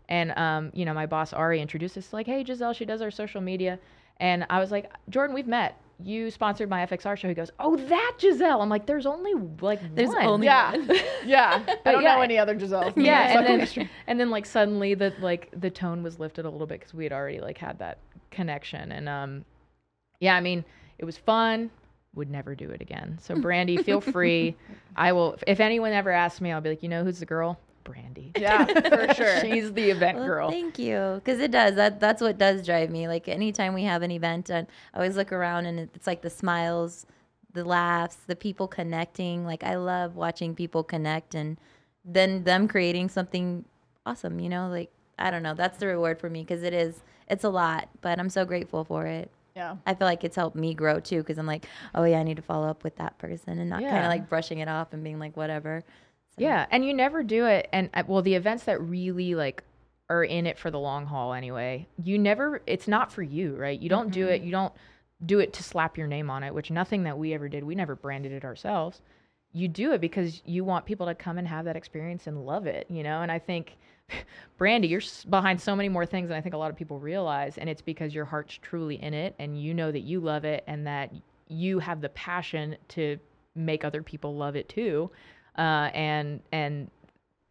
and um, you know, my boss Ari introduced us like, hey Giselle, she does our social media, and I was like, Jordan, we've met. You sponsored my FXR show. He goes, oh that Giselle. I'm like, there's only like There's one. only Yeah. yeah. I don't yeah. know any other Giselle. yeah and then and then like suddenly the like the tone was lifted a little bit because we had already like had that connection and um yeah i mean it was fun would never do it again so brandy feel free i will if anyone ever asks me i'll be like you know who's the girl brandy yeah, for sure. she's the event Well, girl Thank you, because it does. That that's what does drive me. Like anytime we have an event, and I always look around, and it's like the smiles, the laughs, the people connecting. Like I love watching people connect, and then them creating something awesome. You know, like I don't know. That's the reward for me because it is. It's a lot, but I'm so grateful for it. Yeah. I feel like it's helped me grow too because I'm like, oh yeah, I need to follow up with that person and not kind of like brushing it off and being like whatever. Yeah, and you never do it. And uh, well, the events that really like are in it for the long haul anyway. You never. It's not for you, right? You don't do it. You don't do it to slap your name on it. Which nothing that we ever did. We never branded it ourselves. You do it because you want people to come and have that experience and love it. You know. And I think. Brandy, you're behind so many more things than I think a lot of people realize, and it's because your heart's truly in it, and you know that you love it, and that you have the passion to make other people love it too uh, and and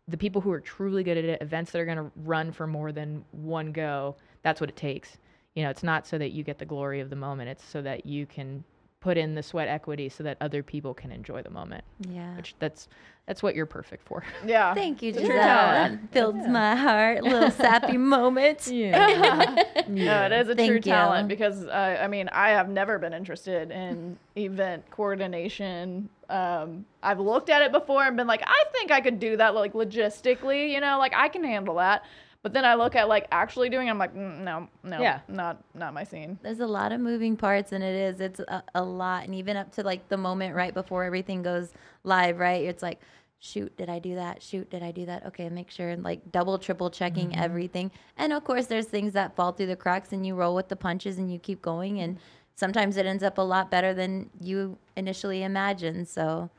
the people who are truly good at it, events that are going to run for more than one go, that's what it takes. You know, it's not so that you get the glory of the moment. It's so that you can put in the sweat equity so that other people can enjoy the moment. Yeah. Which that's that's what you're perfect for. Yeah. Thank you, It's Giselle. your talent. That Builds my heart. Little sappy moment. Yeah. No, it is a true you. talent because uh, I mean I have never been interested in event coordination. Um, I've looked at it before and been like, I think I could do that like logistically, you know, like I can handle that. But then I look at like actually doing, it, I'm like, mm, no, no, Yeah. not not my scene. There's a lot of moving parts, and it is. It's a, a lot, and even up to like the moment right before everything goes live, right? It's like, shoot, did I do that? Shoot, did I do that? Okay, make sure and like double, triple checking everything. And of course, there's things that fall through the cracks, and you roll with the punches, and you keep going. And sometimes it ends up a lot better than you initially imagined. So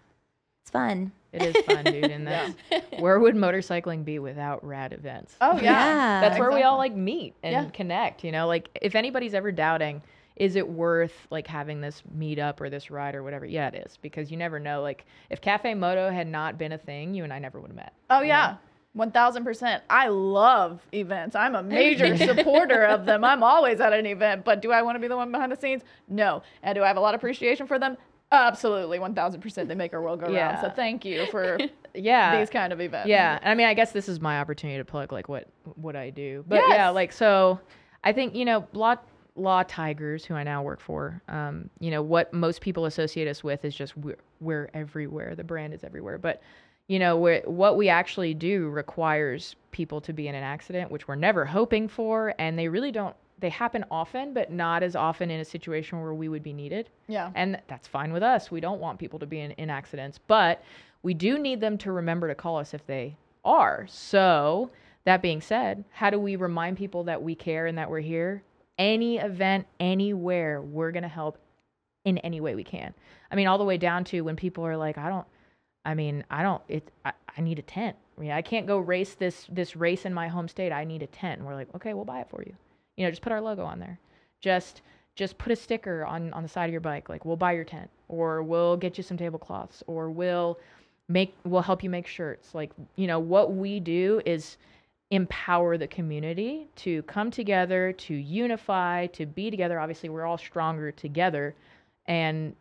it's fun. It is fun, dude. And that's where would motorcycling be without rad events? Oh yeah, Yeah. that's where we all like meet and Yeah. connect you know like if anybody's ever doubting is it worth like having this meetup or this ride or whatever yeah it is because you never know like if cafe moto had not been a thing you and i never would have met Oh yeah. One thousand percent. I love events. I'm a major supporter of them. I'm always at an event, but do I want to be the one behind the scenes? No. And do I have a lot of appreciation for them? Absolutely, one thousand percent. They make our world go round. So thank you for yeah these kind of events. yeah i mean i guess this is my opportunity to plug like what what i do but yeah like so i think you know law law tigers who i now work for um you know what most people associate us with is just we're, we're everywhere the brand is everywhere but you know what we actually do requires people to be in an accident which we're never hoping for and they really don't they happen often but not as often in a situation where we would be needed Yeah. and that's fine with us. We don't want people to be in, in accidents, but we do need them to remember to call us if they are. So, that being said, how do we remind people that we care and that we're here? Any event, anywhere, we're going to help in any way we can. I mean, all the way down to when people are like, I don't, I mean, I don't, it, I, I need a tent. I, mean, I can't go race this, this race in my home state. I need a tent. And we're like, okay, we'll buy it for you. You know, just put our logo on there. Just, just put a sticker on on the side of your bike like we'll buy your tent or we'll get you some tablecloths or we'll make we'll help you make shirts like you know what we do is empower the community to come together to unify to be together obviously we're all stronger together and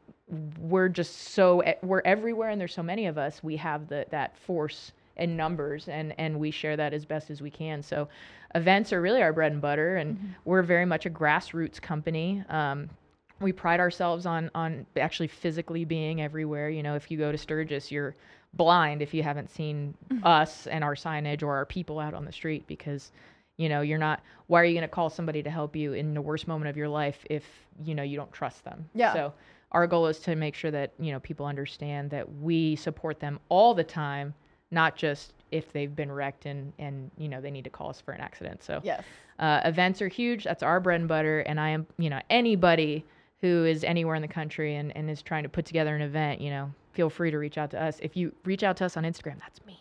we're just so we're everywhere and there's so many of us we have the that force in numbers and and we share that as best as we can. So events are really our bread and butter and we're very much a grassroots company. Um, we pride ourselves on on actually physically being everywhere. You know, if you go to Sturgis, you're blind if you haven't seen us and our signage or our people out on the street because you know you're not why are you going to call somebody to help you in the worst moment of your life if you know you don't trust them? Yeah. so our goal is to make sure that you know people understand that we support them all the time not just if they've been wrecked and and you know they need to call us for an accident so Yes. uh, events are huge. That's our bread and butter. And I am, you know, anybody who is anywhere in the country and, and is trying to put together an event, you know, feel free to reach out to us. If you reach out to us on Instagram, that's me.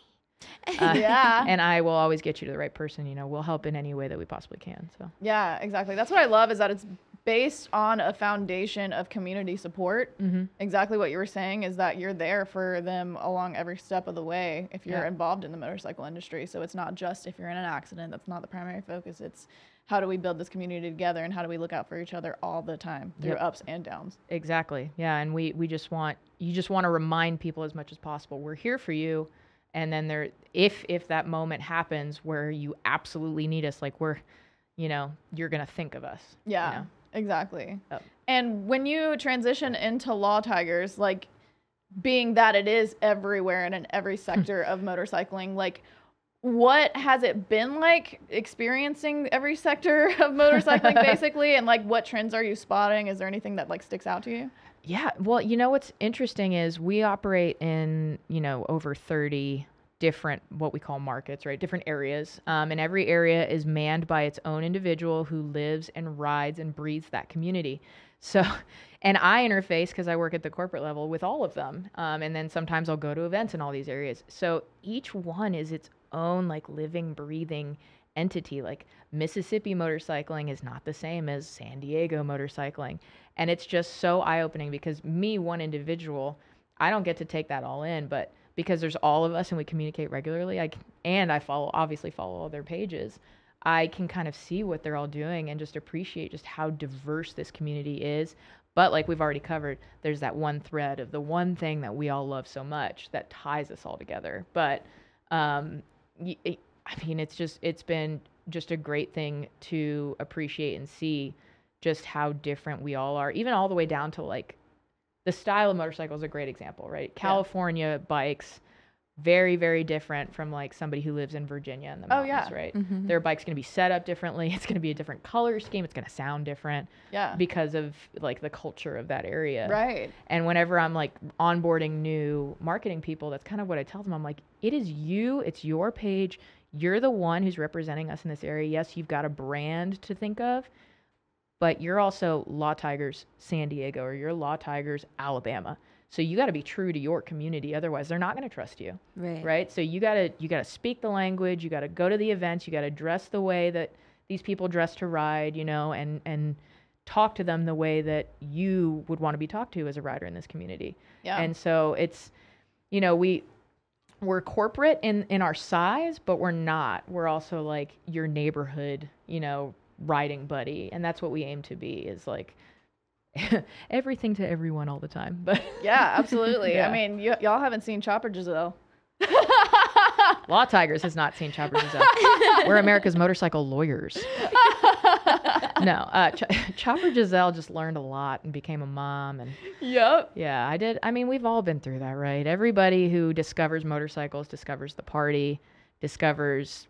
Uh, Yeah. And I will always get you to the right person. You know, we'll help in any way that we possibly can. So, Yeah, exactly. That's what I love is that it's based on a foundation of community support. mm-hmm. Exactly what you were saying is that you're there for them along every step of the way if you're Yeah. involved in the motorcycle industry. So it's not just if you're in an accident, that's not the primary focus. It's how do we build this community together and how do we look out for each other all the time through Yep. ups and downs. exactly. Yeah. And we, we just want, you just want to remind people as much as possible, we're here for you. And then there, if, if that moment happens where you absolutely need us, like we're, you know, you're going to think of us. you Yeah, know? exactly. Yep. And when you transition into Law Tigers, like being that it is everywhere and in every sector of motorcycling, like what has it been like experiencing every sector of motorcycling basically and like what trends are you spotting is there anything that like sticks out to you Yeah. Well, you know what's interesting is we operate in, you know, over 30 different what we call markets, right? Different areas. Um, and every area is manned by its own individual who lives and rides and breathes that community. So, and I interface because I work at the corporate level with all of them. Um, and then sometimes I'll go to events in all these areas. So each one is its own like living, breathing entity. Like Mississippi motorcycling is not the same as San Diego motorcycling. And it's just so eye opening because me, one individual, I don't get to take that all in, but because there's all of us and we communicate regularly, I can, and I follow, obviously follow all their pages, I can kind of see what they're all doing and just appreciate just how diverse this community is. But like we've already covered, there's that one thread of the one thing that we all love so much that ties us all together. But um, it, I mean, it's just it's been just a great thing to appreciate and see just how different we all are, even all the way down to like the style of motorcycle is a great example, right? California bikes, very very different from like somebody who lives in Virginia in the Oh, mountains, yeah. right? Mhm. Their bike's going to be set up differently. It's going to be a different color scheme. It's going to sound different yeah because of like the culture of that area. right And whenever I'm like onboarding new marketing people, that's kind of what I tell them. I'm like, it is you, it's your page. You're the one who's representing us in this area. Yes, you've got a brand to think of, but you're also Law Tigers San Diego or you're Law Tigers Alabama. So you got to be true to your community. Otherwise, they're not going to trust you Right. right so you got to you got to speak the language you got to go to the events you got to dress the way that these people dress to ride you know and and talk to them the way that you would want to be talked to as a rider in this community yeah and so it's you know we we're corporate in in our size but we're not we're also like your neighborhood you know riding buddy and that's what we aim to be is like everything to everyone all the time but yeah absolutely Yeah. i mean y- y'all haven't seen chopper giselle Law Tigers has not seen Chopper Giselle. We're America's motorcycle lawyers. no, uh, Ch- Chopper Giselle just learned a lot and became a mom. And yep yeah, I did. I mean, we've all been through that, right? Everybody who discovers motorcycles discovers the party, discovers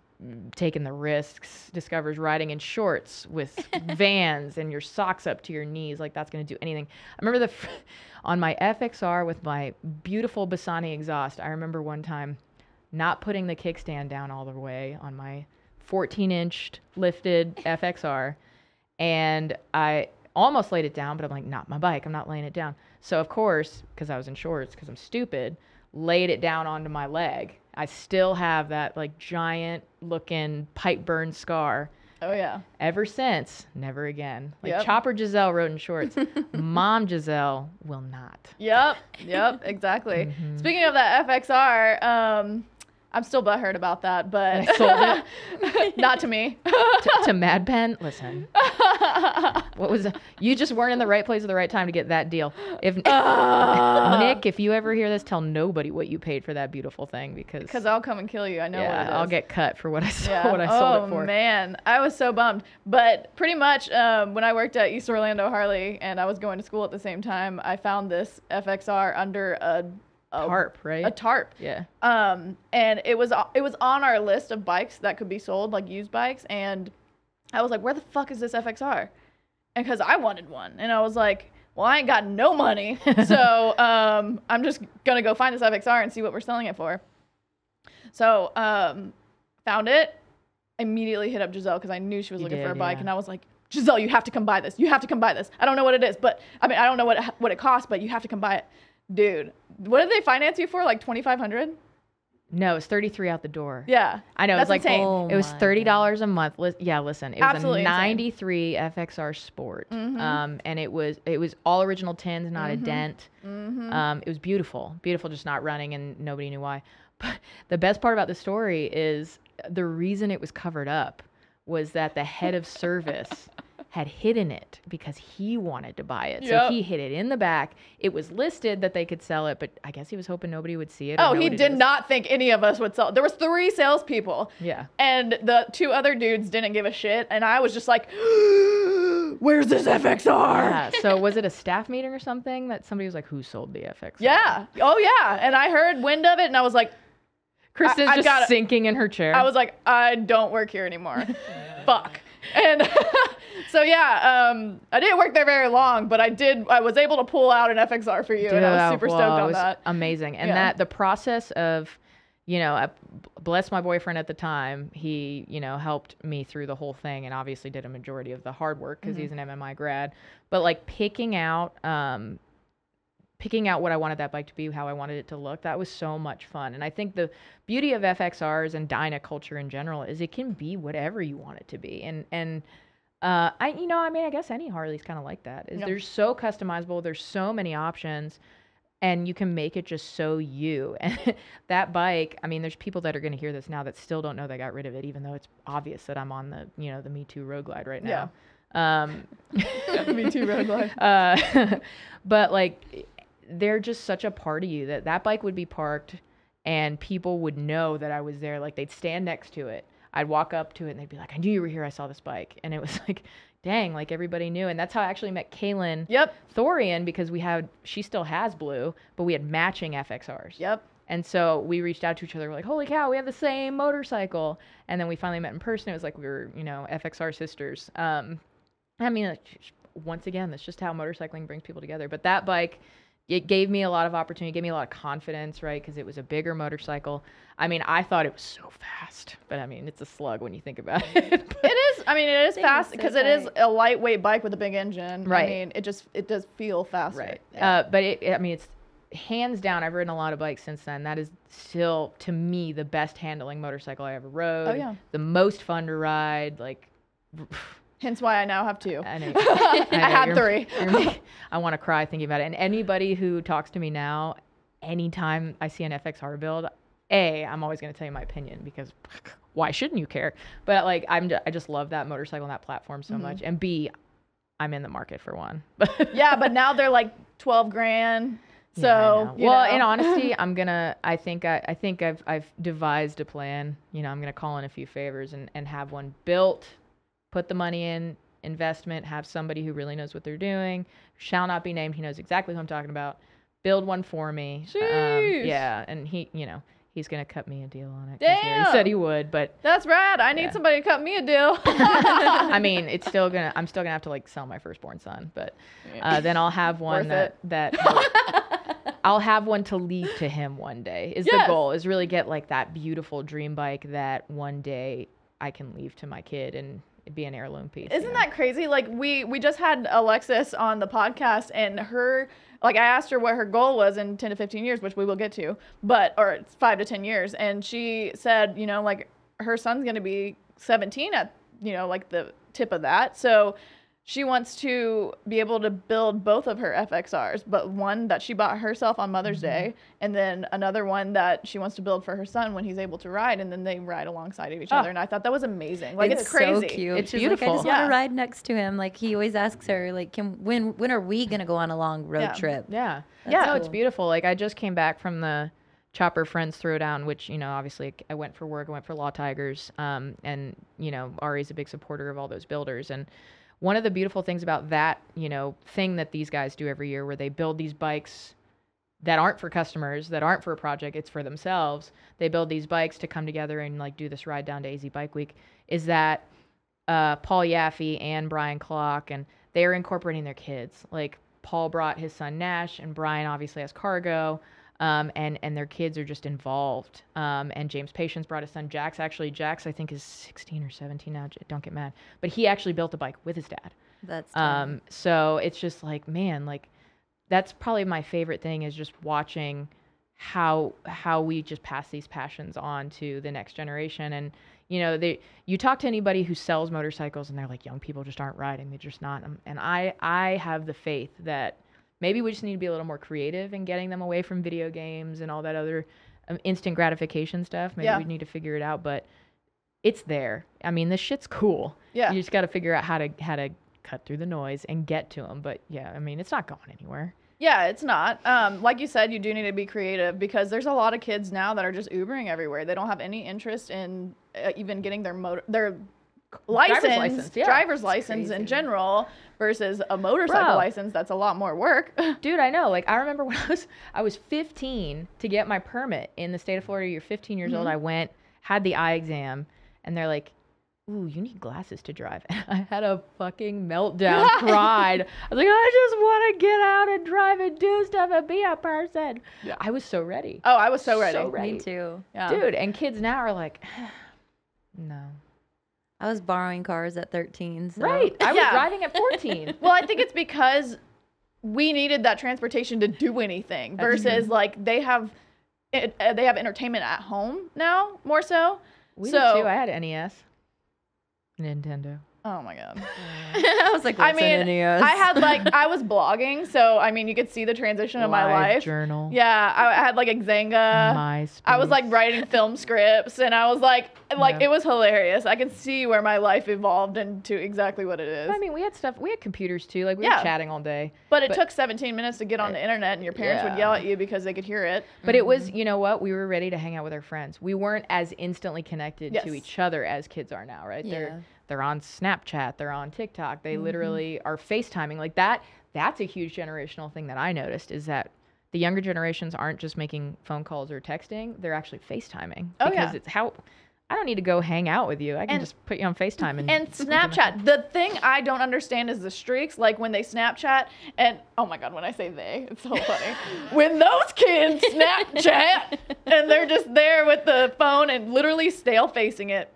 taking the risks, discovers riding in shorts with vans and your socks up to your knees. Like that's going to do anything. I remember the f- on my FXR with my beautiful Bassani exhaust. I remember one time not putting the kickstand down all the way on my 14 inch lifted FXR. And I almost laid it down, but I'm like, not my bike. I'm not laying it down. So, of course, because I was in shorts, because I'm stupid, laid it down onto my leg. I still have that like giant looking pipe burn scar. oh yeah Ever since, never again. Like Yep. Chopper Giselle rode in shorts. Mom Giselle will not. Yep, yep, exactly. Mhm. Speaking of that FXR, um, I'm still butthurt about that, but I sold it? not to me. to, to Mad Pen. Listen, what was you just weren't in the right place at the right time to get that deal. If Nick, if you ever hear this, tell nobody what you paid for that beautiful thing because Because I'll come and kill you. I know what it yeah. I'll get cut for what I sold, Yeah. what I sold oh, it for. man, I was so bummed. But pretty much, um, when I worked at East Orlando Harley and I was going to school at the same time, I found this FXR under a, a Tarp, right? A tarp. yeah. Um, and it was it was on our list of bikes that could be sold, like used bikes. And I was like, "Where the fuck is this FXR?" And because I wanted one, and I was like, "Well, I ain't got no money, so um, I'm just gonna go find this FXR and see what we're selling it for." So um, found it. Immediately hit up Giselle because I knew she was You looking for a bike, yeah. and I was like, "Giselle, you have to come buy this. You have to come buy this. I don't know what it is, but I mean, I don't know what it, what it costs, but you have to come buy it." Dude, what did they finance you for? Like twenty five hundred? No, it's 33 out the door. Yeah. I know. It was That's like insane. Oh it was thirty dollars a month. Lis- yeah, listen, it was Absolutely a '93 FXR Sport, Mhm. um, and it was it was all original tins, not Mhm. a dent. Mm-hmm. Um, it was beautiful, beautiful, just not running, and nobody knew why. But the best part about the story is the reason it was covered up was that the head of service had hidden it because he wanted to buy it. Yep. So he hid it in the back. It was listed that they could sell it, but I guess he was hoping nobody would see it. oh, he it did is. not think any of us would sell. There was three salespeople, Yeah. and the two other dudes didn't give a shit, and I was just like, "Where's this FXR?" Yeah. So was it a staff meeting or something that somebody was like, "Who sold the FX?" Yeah. Oh yeah. And I heard wind of it, and I was like, Kristen's I just gotta- sinking in her chair. I was like, I don't work here anymore. Fuck. And so yeah, um, I didn't work there very long, but I did. I was able to pull out an FXR for you, and I was Dude, super whoa, stoked it on was that. Amazing. And Yeah. that the process of, you know, uh, bless my boyfriend at the time. He, you know, helped me through the whole thing and obviously did a majority of the hard work because he's an MMI grad. But like picking out, um, picking out what I wanted that bike to be, how I wanted it to look, that was so much fun. And I think the beauty of FXRs and Dyna culture in general is it can be whatever you want it to be. And and uh, I you know, I mean, I guess any Harley's kind of like that. Is Yeah. they're so customizable, there's so many options and you can make it just so you. And that bike, I mean, there's people that are going to hear this now that still don't know they got rid of it, even though it's obvious that I'm on the, you know, the Me Too Road Glide right now. Um, Me Too Road Glide. Uh, but like, they're just such a part of you that that bike would be parked and people would know that I was there. Like they'd stand next to it. I'd walk up to it and they'd be like, I knew you were here. I saw this bike. And it was like, dang, like everybody knew. And that's how I actually met Kaylin Yep. Thorian because we had, she still has blue, but we had matching FXRs. Yep. And so we reached out to each other. We're like, holy cow, we have the same motorcycle. And then we finally met in person. It was like we were, you know, FXR sisters. Um, I mean, once again, that's just how motorcycling brings people together. But that bike, it gave me a lot of opportunity, gave me a lot of confidence, right? Because it was a bigger motorcycle. I mean, I thought it was so fast, but I mean, it's a slug when you think about it. It is. I mean, it is fast is so because it is a lightweight bike with a big engine. Right. I mean, it just it does feel faster. Right. Yeah. Uh, but it, I mean, it's hands down. I've ridden a lot of bikes since then. That is still, to me, the best handling motorcycle I ever rode. Oh, yeah. The most fun to ride. Like, Hence why I now have two. I, know, I know, had you're- 3 you're I want to cry thinking about it. And anybody who talks to me now, anytime I see an FXR build, a, I'm always going to tell you my opinion because why shouldn't you care? But like, I'm, I just love that motorcycle and that platform so Mhm. much. And B, I'm in the market for one. yeah, but now they're like twelve grand. So Yeah, well, know. in honesty, I'm gonna. I think I, I think I've I've devised a plan. You know, I'm gonna call in a few favors and and have one built, put the money in investment, have somebody who really knows what they're doing, shall not be named. He knows exactly who I'm talking about. Build one for me. Um, yeah, and he, you know, he's gonna cut me a deal on it. know, He said he would, but That's rad. I need somebody to cut me a deal. I mean, it's still gonna. I'm still gonna have to like sell my firstborn son, but uh, then I'll have one Worth that that I'll have one to leave to him one day. Is the goal? Is really get like that beautiful dream bike that one day I can leave to my kid and it'd be an heirloom piece. Isn't that crazy? Like we we just had Alexis on the podcast and her like I asked her what her goal was in 10 to 15 years, which we will get to, but or 5 to 10 years and she said, you know, like her son's going to be 17 at, you know, like the tip of that. So she wants to be able to build both of her FXRs, but one that she bought herself on Mother's Day, and then another one that she wants to build for her son when he's able to ride, and then they ride alongside of each Oh. other. And I thought that was amazing. Like it's, so crazy. cute. It's She's Like, I beautiful. just want to ride next to him. Like he always asks her, like, can when when are we gonna go on a long road Yeah. trip? Yeah. That's yeah. No, it's beautiful. Like I just came back from the Chopper Friends Throwdown, which, you know, obviously I went for work, I went for Law Tigers. Um, and, you know, Ari's a big supporter of all those builders. And one of the beautiful things about that, you know, thing that these guys do every year where they build these bikes that aren't for customers, that aren't for a project, it's for themselves. They build these bikes to come together and like do this ride down to AZ Bike Week. Is that uh, Paul Yaffe and Brian Klock, and they are incorporating their kids. Like Paul brought his son Nash, and Brian obviously has cargo, um, and and their kids are just involved. Um, and James Patience brought his son Jax. Actually, Jax I think is 16 or 17 now. Don't get mad, but he actually built a bike with his dad. That's Um, so it's just like, man, like that's probably my favorite thing is just watching how how we just pass these passions on to the next generation. And you know, they you talk to anybody who sells motorcycles, and they're like, young people just aren't riding; they're just not. And I I have the faith that maybe we just need to be a little more creative in getting them away from video games and all that other um, instant gratification stuff. Maybe Yeah. we need to figure it out, but it's there. I mean, this shit's cool. Yeah. You just got to figure out how to how to cut through the noise and get to them. But yeah, I mean, it's not going anywhere. Yeah, it's not. Um, like you said, you do need to be creative because there's a lot of kids now that are just Ubering everywhere. They don't have any interest in uh, even getting their motor, their license, driver's license, license, yeah. license in general versus a motorcycle Bro. license. That's a lot more work. Dude, I know. Like I remember when I was I was 15 to get my permit in the state of Florida. You're 15 years old. Mm-hmm. I went, had the eye exam, and they're like, "Ooh, you need glasses to drive." And I had a fucking meltdown, cried. I was like, "I just want to get out and drive and do stuff and be a person." Yeah. I was so ready. oh, I was so ready. So ready. Me too. Yeah. Dude, and kids now are like, "No." I was borrowing cars at 13. So. Right. I was Yeah. driving at 14. Well, I think it's because we needed that transportation to do anything versus like they have. It, uh, they have entertainment at home now more so. We so, did too. I had NES. Nintendo. Oh my god. I was like, I mean, I had like I was blogging, so I mean, you could see the transition of my life. Journal. Yeah, I, I had like a Xanga. MySpace. I was like writing film scripts, and I was like, like Yeah. it was hilarious. I could see where my life evolved into exactly what it is. I mean, we had stuff. We had computers too. Like we Yeah. were chatting all day. but it but- took 17 minutes to get on the internet, and your parents would yell at you because they could hear it. But it was, mm-hmm. you know what? We were ready to hang out with our friends. We weren't as instantly connected Yes. to each other as kids are now, right? Yeah. They're they're on Snapchat, they're on TikTok. They mm-hmm. literally are FaceTiming. Like that that's a huge generational thing that I noticed is that the younger generations aren't just making phone calls or texting, they're actually FaceTiming Oh, because yeah. it's how I don't need to go hang out with you. I can And- just put you on FaceTime and And Snapchat. The thing I don't understand is the streaks. Like when they Snapchat, and oh my god, when I say they, it's so funny. when those kids Snapchat and they're just there with the phone and literally stale facing it,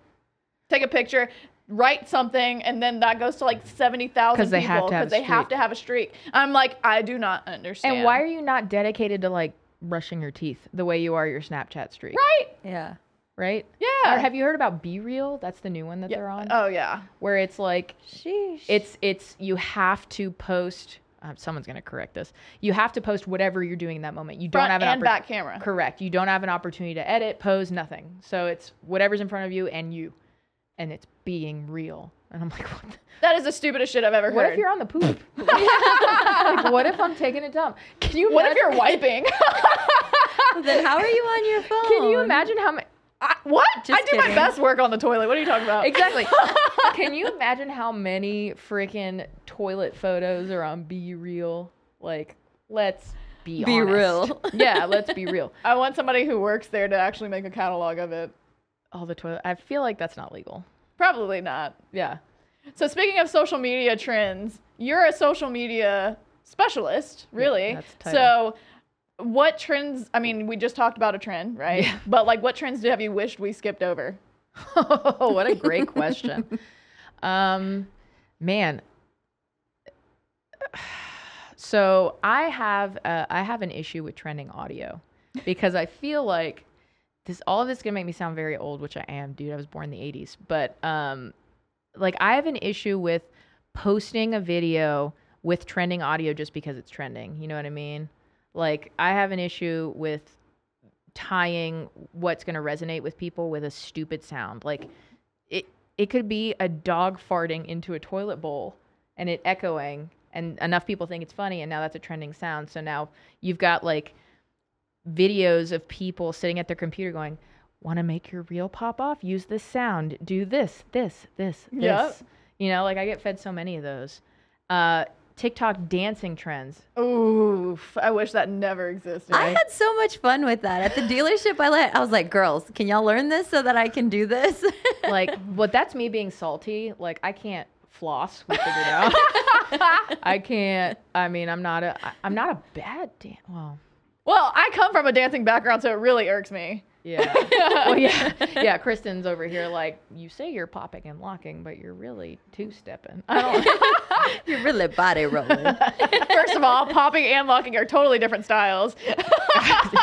take a picture, write something, and then that goes to like seventy thousand 'Cause they have people to because they have to have a streak. I'm like, I do not understand. And why are you not dedicated to like brushing your teeth the way you are your Snapchat streak? right? yeah. Right? Yeah. Or have you heard about BeReal? That's the new one that Yeah. they're on. Oh yeah. where it's like Sheesh. it's it's you have to post uh, someone's going to correct this. You have to post whatever you're doing in that moment. You don't Front have an and oppor- back camera. Correct. You don't have an opportunity to edit, pose, nothing. So it's whatever's in front of you and you. And it's being real. And I'm like, what, the- That is the stupidest shit I've ever what heard. What if you're on the poop? like, what if I'm taking a dump? Can you what if you're wiping? then how are you on your phone? Can you imagine how many I, what? I Just do my best work on the toilet. What are you talking about? Exactly. Can you imagine how many freaking toilet photos are on BeReal? Like, let's be real. Be honest. real. yeah, let's be real. I want somebody who works there to actually make a catalog of it. All the toilet. I feel like that's not legal. Probably not. Yeah. So speaking of social media trends, you're a social media specialist, really. that's so what trends I mean, we just talked about a trend, right? Yeah. But like what trends do have you wished we skipped over? Oh, what a great question. um, man. So I have uh, I have an issue with trending audio because I feel like this all of this is gonna make me sound very old, which I am, dude. I was born in the '80s, but um, like I have an issue with posting a video with trending audio just because it's trending. You know what I mean? Like I have an issue with tying what's going to resonate with people with a stupid sound. Like it it could be a dog farting into a toilet bowl and it echoing and enough people think it's funny and now that's a trending sound. So now you've got like videos of people sitting at their computer going, "Want to make your reel pop off? Use this sound. Do this, this, this, this." Yep. You know, like I get fed so many of those. Uh, TikTok dancing trends. Oof. I wish that never existed. I had so much fun with that at the dealership. I let I was like, "Girls, can y'all learn this so that I can do this?" Like, what that's me being salty. Like, I can't floss. We figured out. I can't. I mean, I'm not a. I- I'm not a bad dan Well, well, I come from a dancing background, so it really irks me. yeah. well, yeah. Yeah. Kristen's over here. Like, you say you're popping and locking, but you're really two stepping. I don't. You're really body rolling. First of all, popping and locking are totally different styles.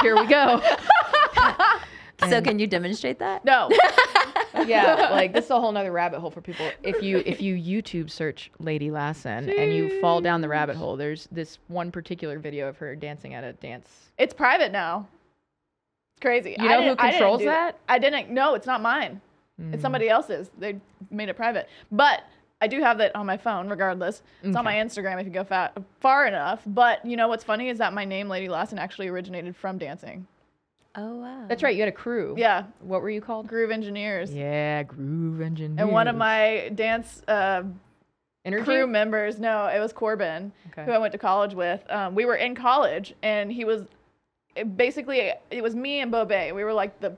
here we go. so can you demonstrate that? No. Yeah, like this is a whole nother rabbit hole for people. If you if you YouTube search Lady Lassen and you fall down the rabbit hole, there's this one particular video of her dancing at a dance. It's private now. It's crazy. You know who didn't- I controls do that? I didn't. No, it's not mine. Mm. It's somebody else's. They made it private. But I do have that on my phone, regardless. It's on my Instagram if you go fa- far enough. But you know what's funny is that my name, Lady Lassen, actually originated from dancing. Oh wow. That's right. You had a crew. Yeah, What were you called? Groove Engineers. Yeah, Groove Engineer. And one of my dance uh, Energy? crew members, no, it was Corbin, Okay. who I went to college with. Um, we were in college, and he was it basically it was me and Bobe. We were like the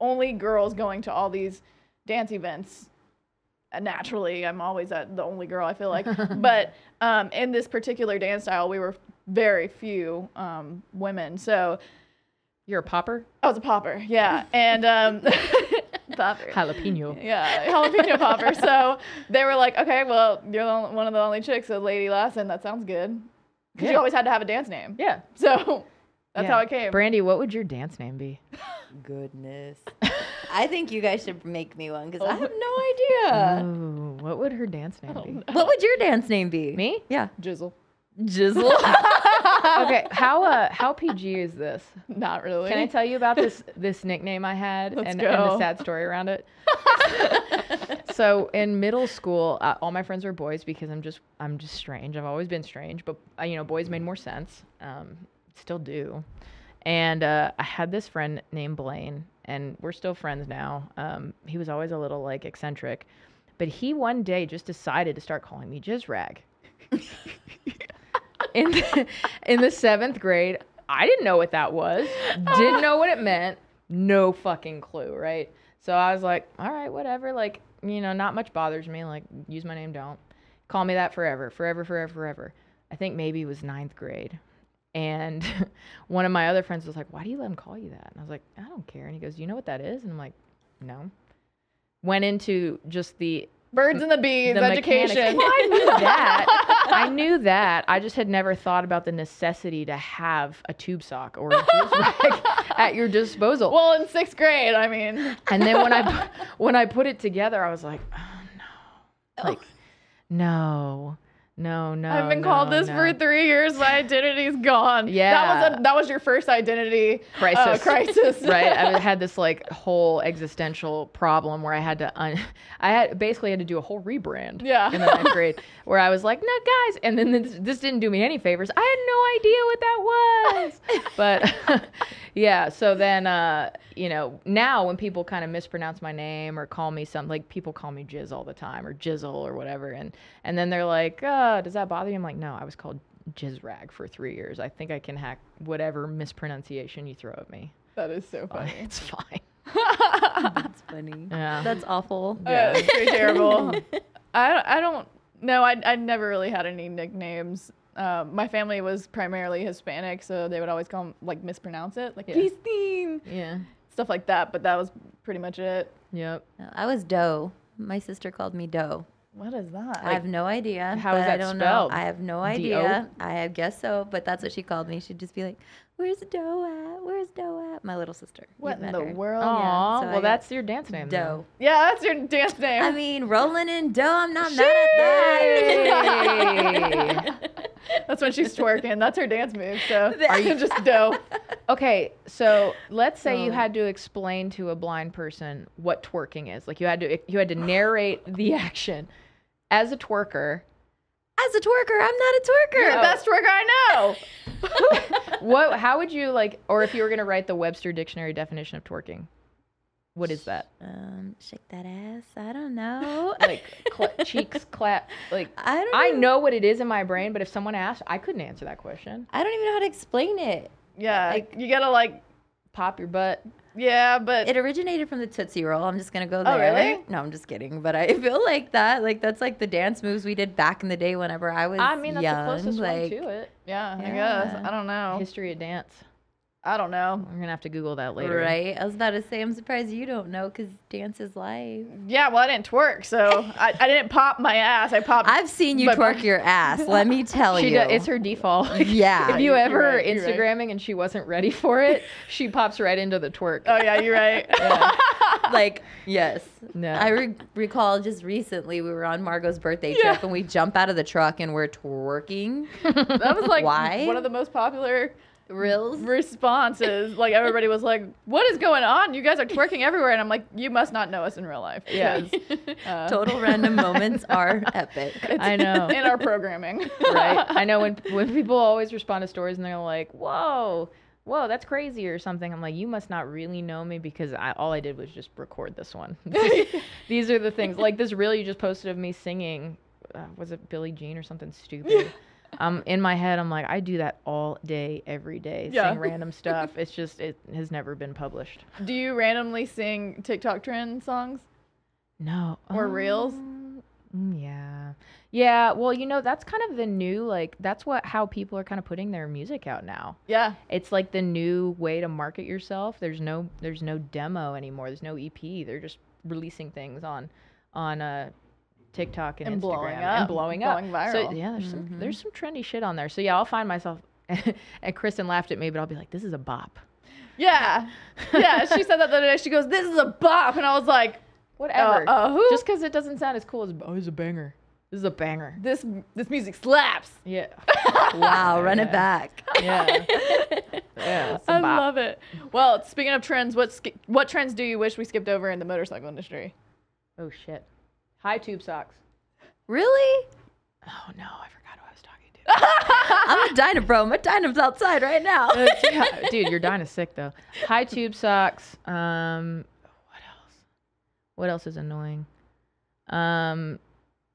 only girls going to all these dance events. And naturally, I'm always at the only girl. I feel like, but um, in this particular dance style, we were very few um, women. So You're a popper? I was a popper, yeah, and um, popper. Jalapeno. Yeah, jalapeno popper. So they were like, okay, well, you're the one of the only chicks, so Lady Lassen, that sounds good. Because you always had to have a dance name. Yeah. So that's Yeah. how it came. Brandy, what would your dance name be? Goodness. I think you guys should make me one because I Oh. have no idea. Ooh, what would her dance name be? What would your dance name be? Me? Yeah. Jizzle. Jizzle. Okay, how uh how PG is this? Not really. Can I tell you about this this nickname I had and, and the sad story around it? so in middle school, uh, all my friends were boys because I'm just I'm just strange. I've always been strange, but uh, you know, boys made more sense. Um, still do. And uh, I had this friend named Blaine, and we're still friends now. Um, he was always a little like eccentric, but he one day just decided to start calling me Jizz Rag. In the, in the seventh grade, I didn't know what that was. Didn't know what it meant. No fucking clue, right? So I was like, all right, whatever. Like, you know, not much bothers me. Like, use my name, don't. Call me that forever, forever, forever, forever. I think maybe it was ninth grade. And one of my other friends was like, why do you let him call you that? And I was like, I don't care. And he goes, you know what that is? And I'm like, no. Went into just the Birds and the bees, the education. Well, I knew that. I knew that. I just had never thought about the necessity to have a tube sock or a juice rag at your disposal. well, in sixth grade, I mean, and then when I when I put it together, I was like, oh no, like oh. no, no, no. I've been no, called this no. for three years. My identity's gone. Yeah, That was a, that was your first identity uh, Crisis. crisis. right i had this like whole existential problem where i had to un- i had basically had to do a whole rebrand Yeah. in the ninth grade where i was like no guys and then this, this didn't do me any favors i had no idea what that was but yeah so then uh you know now when people kind of mispronounce my name or call me something like people call me jizz all the time or jizzle or whatever and and then they're like uh does that bother you i'm like no i was called jizz rag for three years i think i can hack whatever mispronunciation you throw at me That is so Fine. funny. It's fine. That's funny. Yeah. That's awful. Uh, it's pretty terrible. I, I don't know. I, I never really had any nicknames. Um, my family was primarily Hispanic, so they would always call 'em, like mispronounce it, like Yeah. Christine, yeah. stuff like that. But that was pretty much it. Yep. I was Doe. My sister called me Doe. What is that? I have no idea. How is but I that don't spelled? know. I have no idea. I guess so, but that's what she called me. She'd just be like, "Where's Doe at? Where's Doe at?" My little sister. what in the her. world? Aw, so well, that's your dance name. then. Doe. Yeah, that's your dance name. I mean, rolling in Doe. I'm not mad at that. that's when she's twerking. That's her dance move. So Are you- just dope? Okay, so let's say you Oh. had to explain to a blind person what twerking is. Like you had to you had to narrate the action as a twerker. As a twerker, I'm not a twerker. You're the best twerker I know. What? How would you like? Or if you were gonna write the Webster Dictionary definition of twerking, what is that? Um, shake that ass. I don't know. Like cl- cheeks clap. Like I don't. I even- know what it is in my brain, but if someone asked, I couldn't answer that question. I don't even know how to explain it. Yeah, Like- you gotta like, Pop your butt. yeah, but It originated from the Tootsie Roll. I'm just gonna go there. Oh, really? No, I'm just kidding. But I feel like that. Like that's like the dance moves we did back in the day whenever I was I mean, that's young. the closest like, one to it. yeah, I guess I don't know. History of dance. I don't know. We're gonna have to Google that later. Right. I was about to say, I'm surprised you don't know because dance is life. Yeah, well, I didn't twerk, so I, I didn't pop my ass. I popped. I've seen you twerk your ass. Let me tell She you. does, it's her default. Yeah, if you ever right, right. Instagramming and she wasn't ready for it, she pops right into the twerk. oh yeah, you're right. like yes. No. I re- recall just recently we were on Margot's birthday Yeah. trip and we jump out of the truck and we're twerking. that was like Why? one of the most popular Reels. responses. Like everybody was like, "What is going on? You guys are twerking everywhere," and I'm like, "You must not know us in real life." Yeah. uh, Total random moments are epic. I know. in our programming. right? I know when when people always respond to stories and they're like, "Whoa, whoa, that's crazy" or something. I'm like, "You must not really know me because I, all I did was just record this one." These are the things. Like this reel you just posted of me singing. Uh, was it Billie Jean or something stupid? Um, in my head, I'm like, I do that all day, every day, Yeah. sing random stuff. It's just it has never been published. Do you randomly sing TikTok trend songs? No. Or reels? Um, mm, Yeah. Yeah, well, you know, that's kind of the new like that's what how people are kind of putting their music out now. Yeah. It's like the new way to market yourself. There's no there's no demo anymore. There's no EP. They're just releasing things on on uh TikTok and, And Instagram blowing and up, blowing going up. So yeah, there's some Mhm. there's some trendy shit on there. So yeah, I'll find myself and Kristen laughed at me, but I'll be like, this is a bop. Yeah. Yeah. She said that the other day. She goes, "This is a bop," and I was like, Whatever. Uh, uh, who? Just because it doesn't sound as cool as oh, it's a banger. This is a banger. "This this music slaps." Yeah. Wow, run Yeah. it back. Yeah. Yeah. it's a I bop. love it. Well, speaking of trends, what sk- what trends do you wish we skipped over in the motorcycle industry? Oh shit. High tube socks. Really? Oh no, I forgot who I was talking to. I'm a Dynabro. My Dynam's outside right now. Uh, yeah, dude, you're dying of sick though. High tube socks. Um, what else? What else is annoying? Um,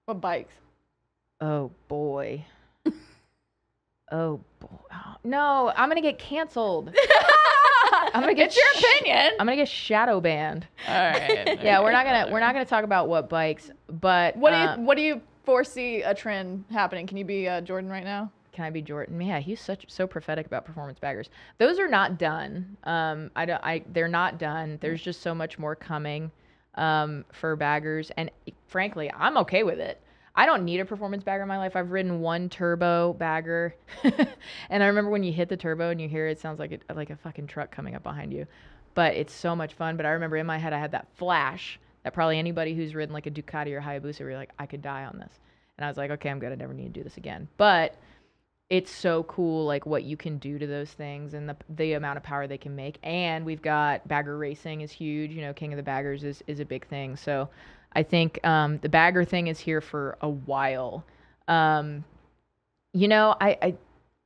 What bikes? oh boy. Oh boy. Oh, no, I'm gonna get canceled. I'm gonna get. It's your sh- opinion. I'm gonna get shadow banned. All right. Yeah, we're not gonna we're not gonna talk about what bikes, but What do you uh, what do you foresee a trend happening? Can you be uh, Jordan right now? Can I be Jordan? Yeah, he's such so prophetic about performance baggers. Those are not done. Um, I don't. I they're not done. There's just so much more coming um, for baggers, and frankly, I'm okay with it. I don't need a performance bagger in my life. I've ridden one turbo bagger, and I remember when you hit the turbo and you hear it, it sounds like a, like a fucking truck coming up behind you. But it's so much fun. But I remember in my head I had that flash that probably anybody who's ridden like a Ducati or Hayabusa, were like, I could die on this. And I was like, okay, I'm good. I never need to do this again. But it's so cool like what you can do to those things and the the amount of power they can make and we've got bagger racing is huge you know king of the baggers is is a big thing so i think um, the bagger thing is here for a while um, you know I, I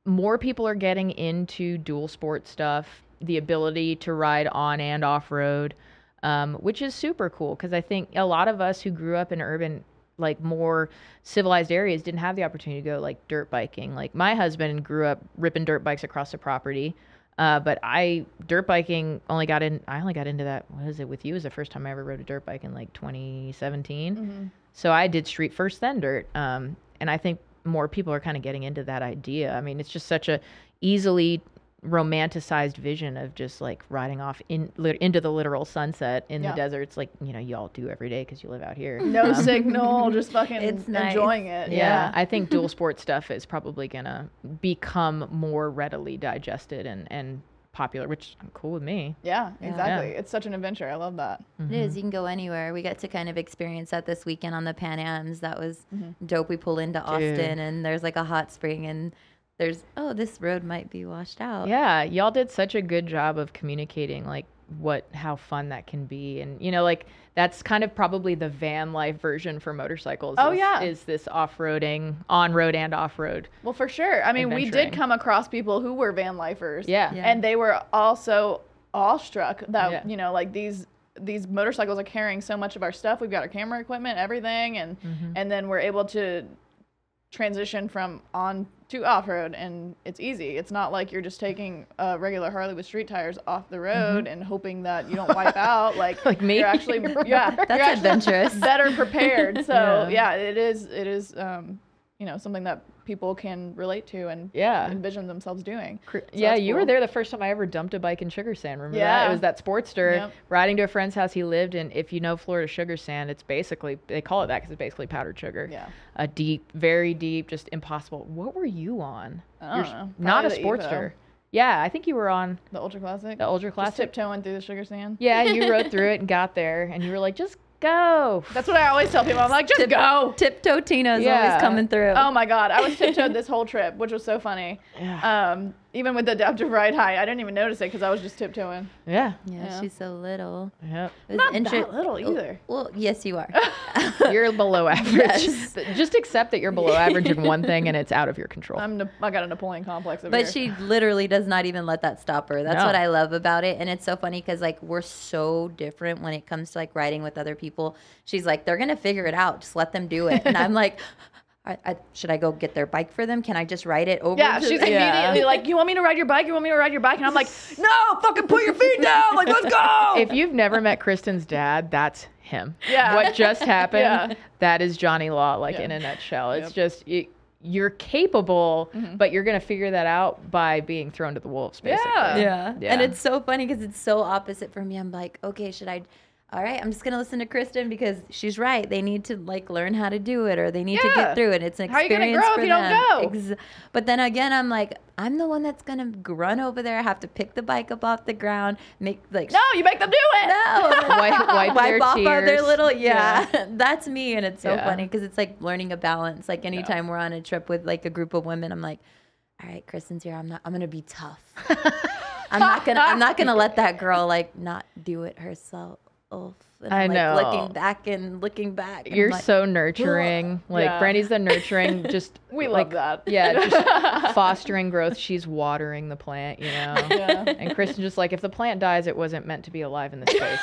more people are getting into dual sport stuff the ability to ride on and off road um, which is super cool because i think a lot of us who grew up in urban like more civilized areas didn't have the opportunity to go like dirt biking. Like my husband grew up ripping dirt bikes across the property. Uh, but I dirt biking only got in. I only got into that. What is it with you? Is the first time I ever rode a dirt bike in like 2017. Mm-hmm. So I did street first, then dirt. Um, and I think more people are kind of getting into that idea. I mean, it's just such a easily romanticized vision of just like riding off in lit into the literal sunset in Yeah. the deserts, like you know you all do every day because you live out here. No signal, just fucking It's nice. enjoying it. Yeah, Yeah. I think dual sport stuff is probably gonna become more readily digested and and popular, which I'm cool with me. yeah, Yeah. exactly. It's such an adventure. I love that. It is. You can go anywhere. We got to kind of experience that this weekend on the Pan Ams. That was Mm-hmm. dope. We pull into Dude. Austin and there's like a hot spring and there's oh this road might be washed out. Yeah, y'all did such a good job of communicating like what how fun that can be and you know like that's kind of probably the van life version for motorcycles Oh, is, yeah. is this off-roading on-road and off-road Well, for sure. I mean, we did come across people who were van lifers. Yeah. Yeah. And they were also awestruck that, Yeah. you know, like these these motorcycles are carrying so much of our stuff. We've got our camera equipment, everything, and Mm-hmm. and then we're able to transition from on to off road and it's easy. It's not like you're just taking a regular Harley with street tires off the road and hoping that you don't wipe out. Like, Mm-hmm. Like me? You're actually yeah, That's you're actually adventurous. better prepared. So Yeah. yeah. it is it is um, you know, something that people can relate to and Yeah. envision themselves doing. So yeah, you were there the first time I ever dumped a bike in Sugar Sand. Remember that? Yeah. It was that Sportster Yep. riding to a friend's house he lived in. If you know Florida Sugar Sand, it's basically they call it that because it's basically powdered sugar. Yeah. A deep, very deep, just impossible. What were you on? I don't know. Not a the Evo. Sportster. Yeah, I think you were on The Ultra Classic. the Ultra Just Classic. tiptoeing through the sugar sand. Yeah, you rode through it and got there, and you were like, just go. That's what I always tell people. I'm like, just Tip- go. Tiptoe Tina's Yeah. always coming through. Oh my god, I was tiptoed this whole trip, which was so funny. Yeah. Um, even with the adaptive ride high, I didn't even notice it because I was just tiptoeing. Yeah. yeah, Yeah. she's so little. Yep. Not inter- that little oh, either. Well, yes, you are. You're below average. Yes. Just accept that you're below average in one thing and it's out of your control. I'm Na- I got a Napoleon complex over But here. she literally does not even let that stop her. That's No. what I love about it. And it's so funny because, like, we're so different when it comes to, like, riding with other people. She's like, they're going to figure it out. Just let them do it. And I'm like, I, I, should I go get their bike for them? Can I just ride it over? yeah, to she's the- Yeah. immediately like, "You want me to ride your bike? You want me to ride your bike?" And I'm like, "No, fucking put your feet down! Like, let's go!" if you've never met Kristen's dad, that's him. Yeah. What just happened, Yeah. that is Johnny Law, like Yeah. in a nutshell. It's Yep. just, you, you're capable, mm-hmm. but you're going to figure that out by being thrown to the wolves, basically. Yeah. Yeah. Yeah. And it's so funny because it's so opposite for me. I'm like, okay, should I? All right, I'm just gonna listen to Kristen because she's right. They need to like learn how to do it, or they need to get through it. It's an experience How are you gonna grow if for you don't them. go? Ex- but then again, I'm like, I'm the one that's gonna run over there, have to pick the bike up off the ground, make like no, you make them do it. no, Wipe- wipe their off of their tears. little yeah. That's me, and it's so Yeah. funny because it's like learning a balance. Like anytime we're on a trip with like a group of women, I'm like, all right, Kristen's here. I'm not. I'm gonna be tough. I'm not gonna. I'm not gonna let that girl like not do it herself of and I I'm, like, know. Looking back and looking back. and You're like, so nurturing. Like Yeah. Brandy's the nurturing, just We like, love that. Yeah, just fostering growth. She's watering the plant, you know. Yeah. And Kristen's just like, if the plant dies, it wasn't meant to be alive in this space.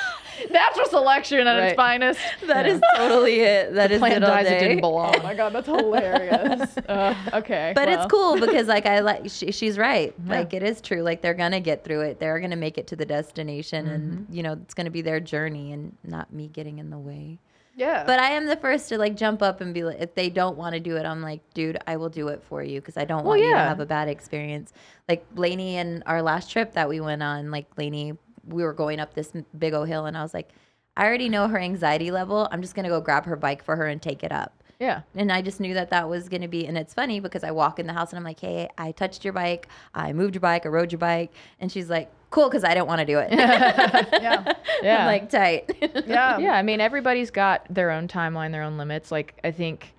Natural selection at its Right. finest. That is totally it. That is plant it all dies, it didn't belong. Oh my god, that's hilarious. Uh, okay, But well. it's cool because like I like she, she's right. Yeah. Like it is true. Like they're gonna get through it. They're gonna make it to the destination, and Mm-hmm. you know it's gonna be their journey and not me getting in the way. Yeah. But I am the first to like jump up and be like, if they don't want to do it, I'm like, dude, I will do it for you because I don't Well, want you to have a bad experience. Like Lainey and our last trip that we went on, like Lainey, we were going up this big old hill, and I was like, I already know her anxiety level. I'm just gonna go grab her bike for her and take it up. Yeah. And I just knew that that was going to be, and it's funny because I walk in the house and I'm like, hey, I touched your bike, I moved your bike, I rode your bike. And she's like, cool, because I don't want to do it. yeah. Yeah. I'm like, tight. Yeah. yeah i mean everybody's got their own timeline their own limits like i think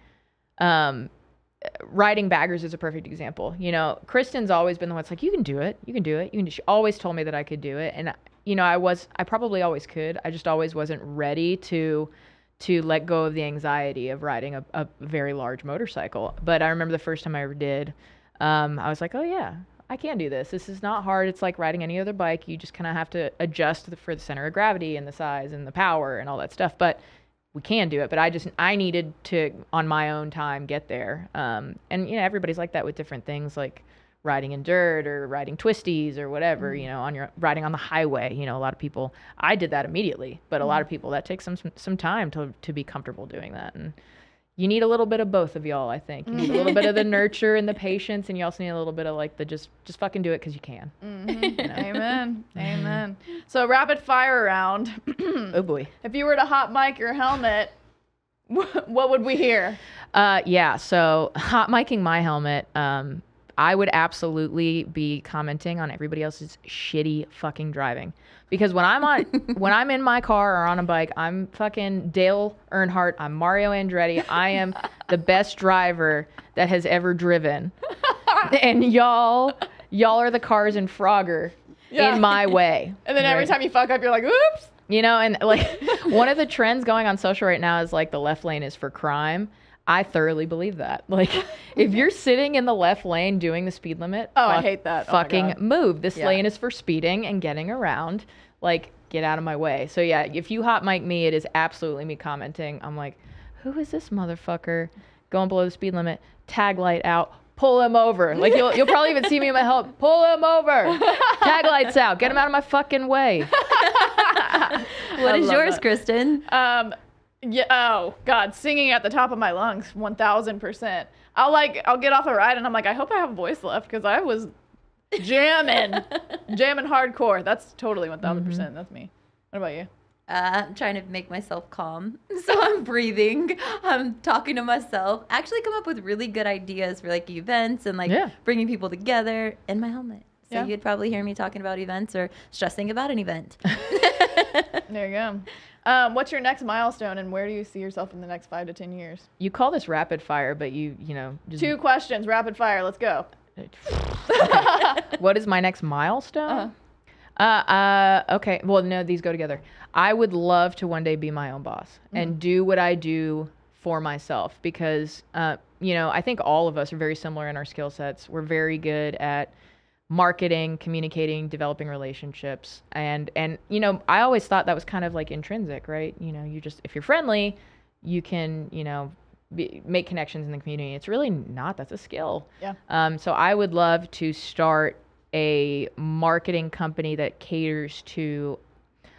um riding baggers is a perfect example you know kristen's always been the one that's like you can do it you can do it you can she always told me that i could do it and you know i was i probably always could i just always wasn't ready to to let go of the anxiety of riding a, a very large motorcycle but i remember the first time i ever did um, i was like oh yeah I can do this. This is not hard. It's like riding any other bike. You just kind of have to adjust the, for the center of gravity and the size and the power and all that stuff. But we can do it. But I just I needed to on my own time get there. Um, and you know everybody's like that with different things like riding in dirt or riding twisties or whatever. You know on your riding on the highway. You know a lot of people. I did that immediately, but a lot of people that takes some some time to to be comfortable doing that. And you need a little bit of both of y'all. I think you need a little bit of the nurture and the patience, and you also need a little bit of like the just just fucking do it because you can. Mhm. Amen. Amen. So rapid fire round. Oh boy. if you were to hot mic your helmet, what would we hear? Uh, yeah. So hot micing my helmet. Um, I would absolutely be commenting on everybody else's shitty fucking driving because when I'm on, when I'm in my car or on a bike, I'm fucking Dale Earnhardt. I'm Mario Andretti. I am the best driver that has ever driven, and y'all, y'all are the cars in Frogger Yeah. in my way. And then every time you fuck up, you're like, oops. You know, and like one of the trends going on social right now is like the left lane is for crime. I thoroughly believe that. Like, if you're sitting in the left lane doing the speed limit, Oh, I hate that. Oh Fucking God. move. This Yeah. lane is for speeding and getting around. Like, get out of my way. So yeah, if you hot mic me, it is absolutely me commenting. I'm like, who is this motherfucker going below the speed limit? Tag light out. Pull him over. Like you'll you'll probably even see me in my help. Pull him over. Tag lights out. Get him out of my fucking way. What is love yours, that. Kristen? Um, yeah. Oh God, singing at the top of my lungs, one thousand percent. I'll like, I'll get off a ride and I'm like, I hope I have a voice left because I was jamming, jamming hardcore. That's totally one percent. That's me. What about you? Uh, I'm trying to make myself calm. So I'm breathing. I'm talking to myself. Actually, come up with really good ideas for like events and like Yeah. bringing people together in my helmet. So Yeah. you'd probably hear me talking about events or stressing about an event. There you go. Um, what's your next milestone and where do you see yourself in the next five to ten years? You call this rapid fire, but you you know just Two questions, rapid fire. Let's go. what is my next milestone? Uh-huh. Uh, uh, okay. Well, no, these go together. I would love to one day be my own boss and do what I do for myself because, uh, you know, I think all of us are very similar in our skill sets. We're very good at marketing, communicating, developing relationships, and and you know, I always thought that was kind of like intrinsic, right? You know, you just if you're friendly, you can, you know. Be, make connections in the community. It's really not. That's a skill. Yeah. Um, so I would love to start a marketing company that caters to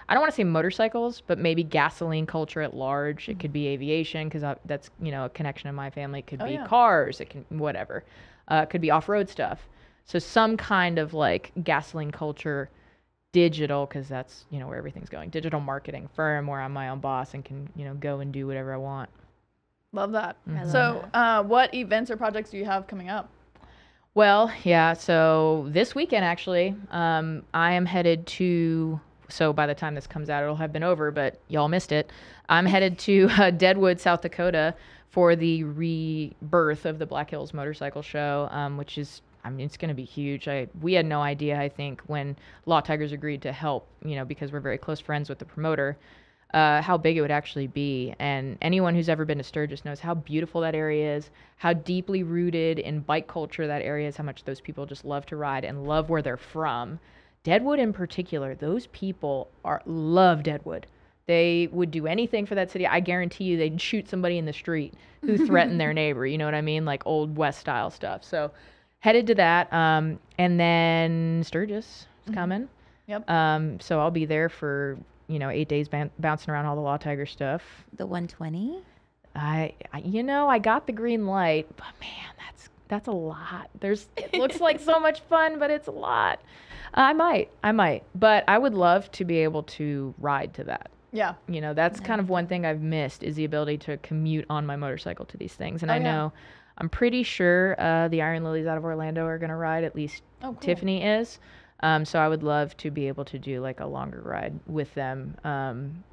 I don't want to say motorcycles, but maybe gasoline culture at large. It could be aviation because that's you know a connection in my family. It could Oh, be yeah. cars. It can whatever. Uh, it could be off road stuff. So some kind of like gasoline culture, digital because that's you know where everything's going. Digital marketing firm where I'm my own boss and can you know go and do whatever I want. Love that. Love So, uh, what events or projects do you have coming up? Well, yeah. So this weekend, actually, um, I am headed to. So by the time this comes out, it'll have been over, but y'all missed it. I'm headed to uh, Deadwood, South Dakota, for the rebirth of the Black Hills Motorcycle Show, um, which is. I mean, it's going to be huge. I we had no idea. I think when Law Tigers agreed to help, you know, because we're very close friends with the promoter, uh, how big it would actually be. And anyone who's ever been to Sturgis knows how beautiful that area is, how deeply rooted in bike culture that area is, how much those people just love to ride and love where they're from. Deadwood, in particular, those people are love Deadwood. They would do anything for that city. I guarantee you, they'd shoot somebody in the street who threatened their neighbor. You know what I mean? Like old West style stuff. So headed to that, um, and then Sturgis is coming. Yep. Um, so I'll be there for you know eight days ban- bouncing around all the Law Tiger stuff. the 120. I, I you know I got the green light, but man, that's that's a lot. There's it looks like so much fun, but it's a lot. I might, I might, but I would love to be able to ride to that. Yeah. You know, that's kind of one thing I've missed is the ability to commute on my motorcycle to these things. And Oh, I yeah. Know, I'm pretty sure uh, the Iron Lilies out of Orlando are going to ride. At least Oh, cool. Tiffany is. Um, so I would love to be able to do like a longer ride with them. Um,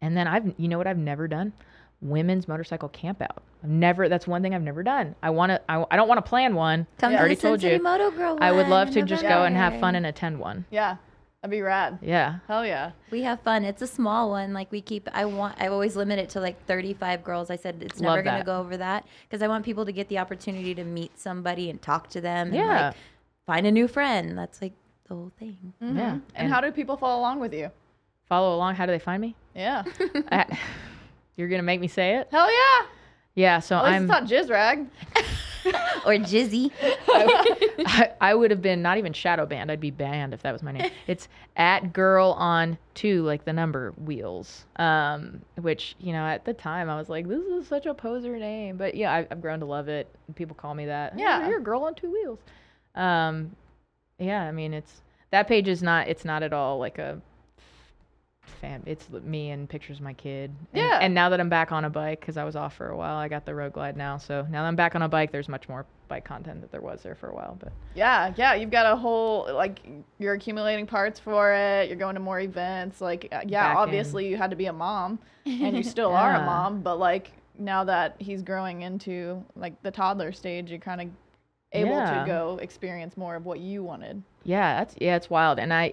and then I've, you know what I've never done? Women's motorcycle camp out. I've never, that's one thing I've never done. I want to, I, I don't want to plan one. Come I to already the told you. Moto Girl I would love to just go and have fun and attend one. Yeah. That'd be rad. Yeah. Hell yeah. We have fun. It's a small one. Like we keep. I want. I always limit it to like 35 girls. I said it's never going to go over that because I want people to get the opportunity to meet somebody and talk to them. And Yeah. like find a new friend. That's like the whole thing. Mhm. Yeah. And, And- how do people follow along with you? Follow along. How do they find me? Yeah. I- you're going to make me say it? Hell yeah. Yeah. So At least I'm. it's not jizz rag. or Jizzy. I, I would have been not even shadow banned. I'd be banned if that was my name. It's at girl on two, like the number wheels. Um, which you know at the time I was like, this is such a poser name, but yeah, I, I've grown to love it. People call me that. "Oh, Yeah. you're a girl on two wheels. Um, yeah, I mean it's that page is not. It's not at all like a fam. It's me and pictures of my kid. And, Yeah. And now that I'm back on a bike, because I was off for a while, I got the Road Glide now. So now that I'm back on a bike, there's much more bike content that there was there for a while. But Yeah, yeah, you've got a whole like you're accumulating parts for it. You're going to more events. Like, uh, yeah, Back in. obviously you had to be a mom, and you still are a mom. But like now that he's growing into like the toddler stage, you're kind of able Yeah. to go experience more of what you wanted. Yeah, that's yeah, it's wild. And I,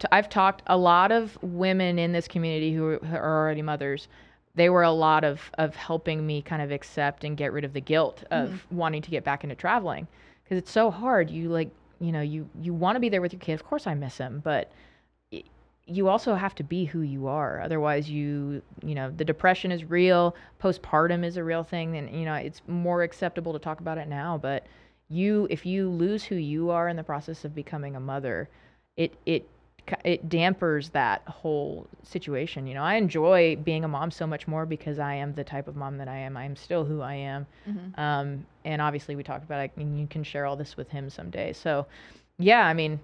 t- I've talked a lot of women in this community who are, who are already mothers. They were a lot of of helping me kind of accept and get rid of the guilt of mm-hmm. wanting to get back into traveling because it's so hard. You like, you know, you you want to be there with your kid. Of course, I miss him, but you also have to be who you are. Otherwise, you you know, the depression is real. Postpartum is a real thing, and you know, it's more acceptable to talk about it now, but you if you lose who you are in the process of becoming a mother it it it dampers that whole situation you know? I enjoy being a mom so much more because i am the type of mom that i am. I am still who i am. Um, and obviously we talked about it and you can share all this with him someday. So yeah i mean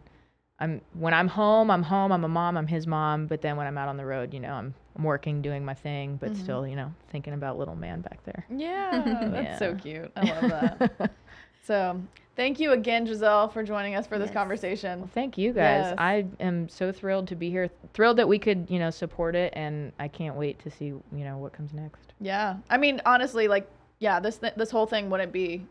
i'm when i'm home i'm home. I'm a mom. I'm his mom. But then when i'm out on the road you know i'm, I'm working doing my thing but still you know thinking about little man back there. Yeah, that's so cute. I love that. so, thank you again, Giselle, for joining us for this Yes. conversation. Well, thank you guys. Yes. I am so thrilled to be here. Thrilled that we could, you know, support it, and I can't wait to see, you know, what comes next. Yeah, I mean, honestly, like, yeah, this th- this whole thing wouldn't be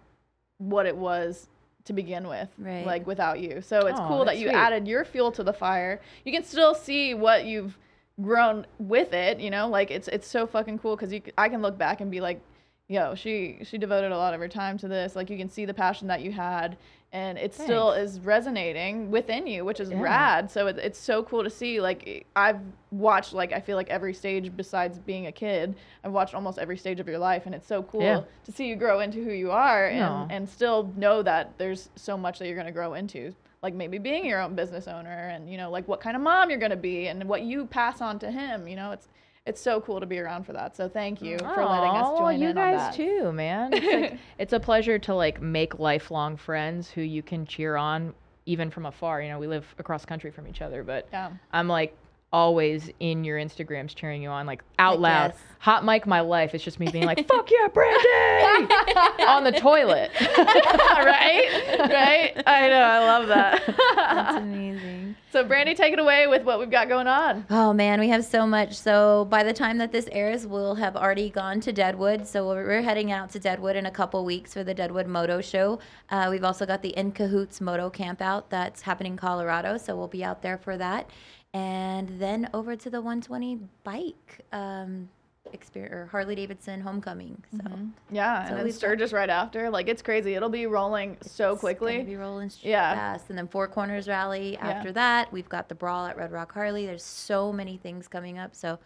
what it was to begin with, Right. like without you. So it's Aw, cool that you sweet. added your fuel to the fire. You can still see what you've grown with it. You know, like it's it's so fucking cool because you c- I can look back and be like, yo, she she devoted a lot of her time to this. Like you can see the passion that you had. And it still is resonating within you, which is Yeah. rad. So it, it's so cool to see. Like I've watched, like I feel like every stage besides being a kid, I've watched almost every stage of your life, and it's so cool Yeah. to see you grow into who you are, and No. and still know that there's so much that you're gonna grow into. Like maybe being your own business owner, and you know, like what kind of mom you're gonna be, and what you pass on to him. You know, it's it's so cool to be around for that. So thank you for letting us join you in guys on that. too, man. It's, like, it's a pleasure to like make lifelong friends who you can cheer on even from afar. You know, we live across country from each other, but Yeah. I'm like always in your Instagrams cheering you on, like out Heck loud. yes. Hot mic my life. It's just me being like, "Fuck yeah, Brandy!" on the toilet. right? Right? I know. I love that. That's amazing. so, Brandy, take it away with what we've got going on. Oh man, we have so much. So by the time that this airs, we'll have already gone to Deadwood. So we're, we're heading out to Deadwood in a couple weeks for the Deadwood Moto Show. Uh, we've also got the In Cahoots Moto Camp out that's happening in Colorado. So we'll be out there for that, and then over to the 120 bike um, experience or Harley Davidson Homecoming. So Yeah, So and then got- Sturgis right after. Like it's crazy. It'll be rolling so quickly. be rolling Yeah. fast, and then Four Corners Rally after that. We've got the Brawl at Red Rock Harley. There's so many things coming up. So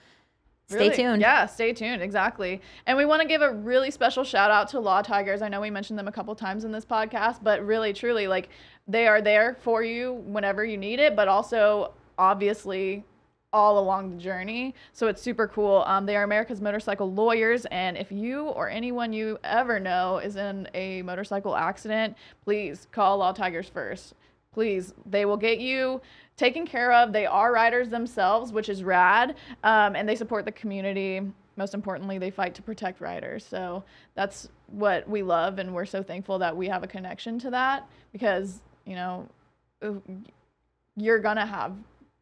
stay tuned. Yeah, stay tuned. Exactly. And we want to give a really special shout out to Law Tigers. I know we mentioned them a couple times in this podcast, but really, truly, like they are there for you whenever you need it, but also obviously all along the journey. So it's super cool. Um, they are America's motorcycle lawyers, and if you or anyone you ever know is in a motorcycle accident, please call Law Tigers first. Please, they will get you taken care of. They are riders themselves, which is rad, um, and they support the community. Most importantly, they fight to protect riders. So that's what we love, and we're so thankful that we have a connection to that because you know you're gonna have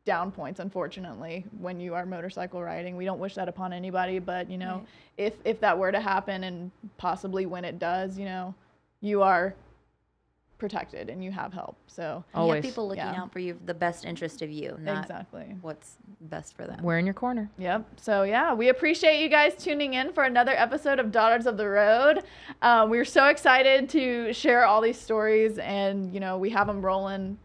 down points unfortunately when you are motorcycle riding we don't wish that upon anybody but you know Right. if if that were to happen and possibly when it does you know you are protected and you have help so And you Always. have people looking Yeah. out for you, the best interest of you, not exactly what's best for them. We're in your corner. Yep. So yeah, we appreciate you guys tuning in for another episode of Daughters of the Road. Um, we're so excited to share all these stories, and you know we have them rolling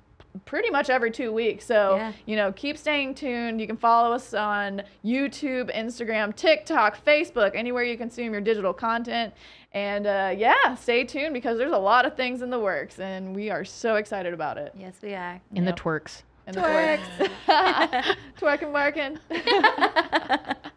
pretty much every two weeks. So, Yeah. you know, keep staying tuned. You can follow us on YouTube, Instagram, TikTok, Facebook, anywhere you consume your digital content. And uh, yeah, stay tuned because there's a lot of things in the works and we are so excited about it. Yes, we are. In Yep. the twerks. And the twerks. Twerking, working.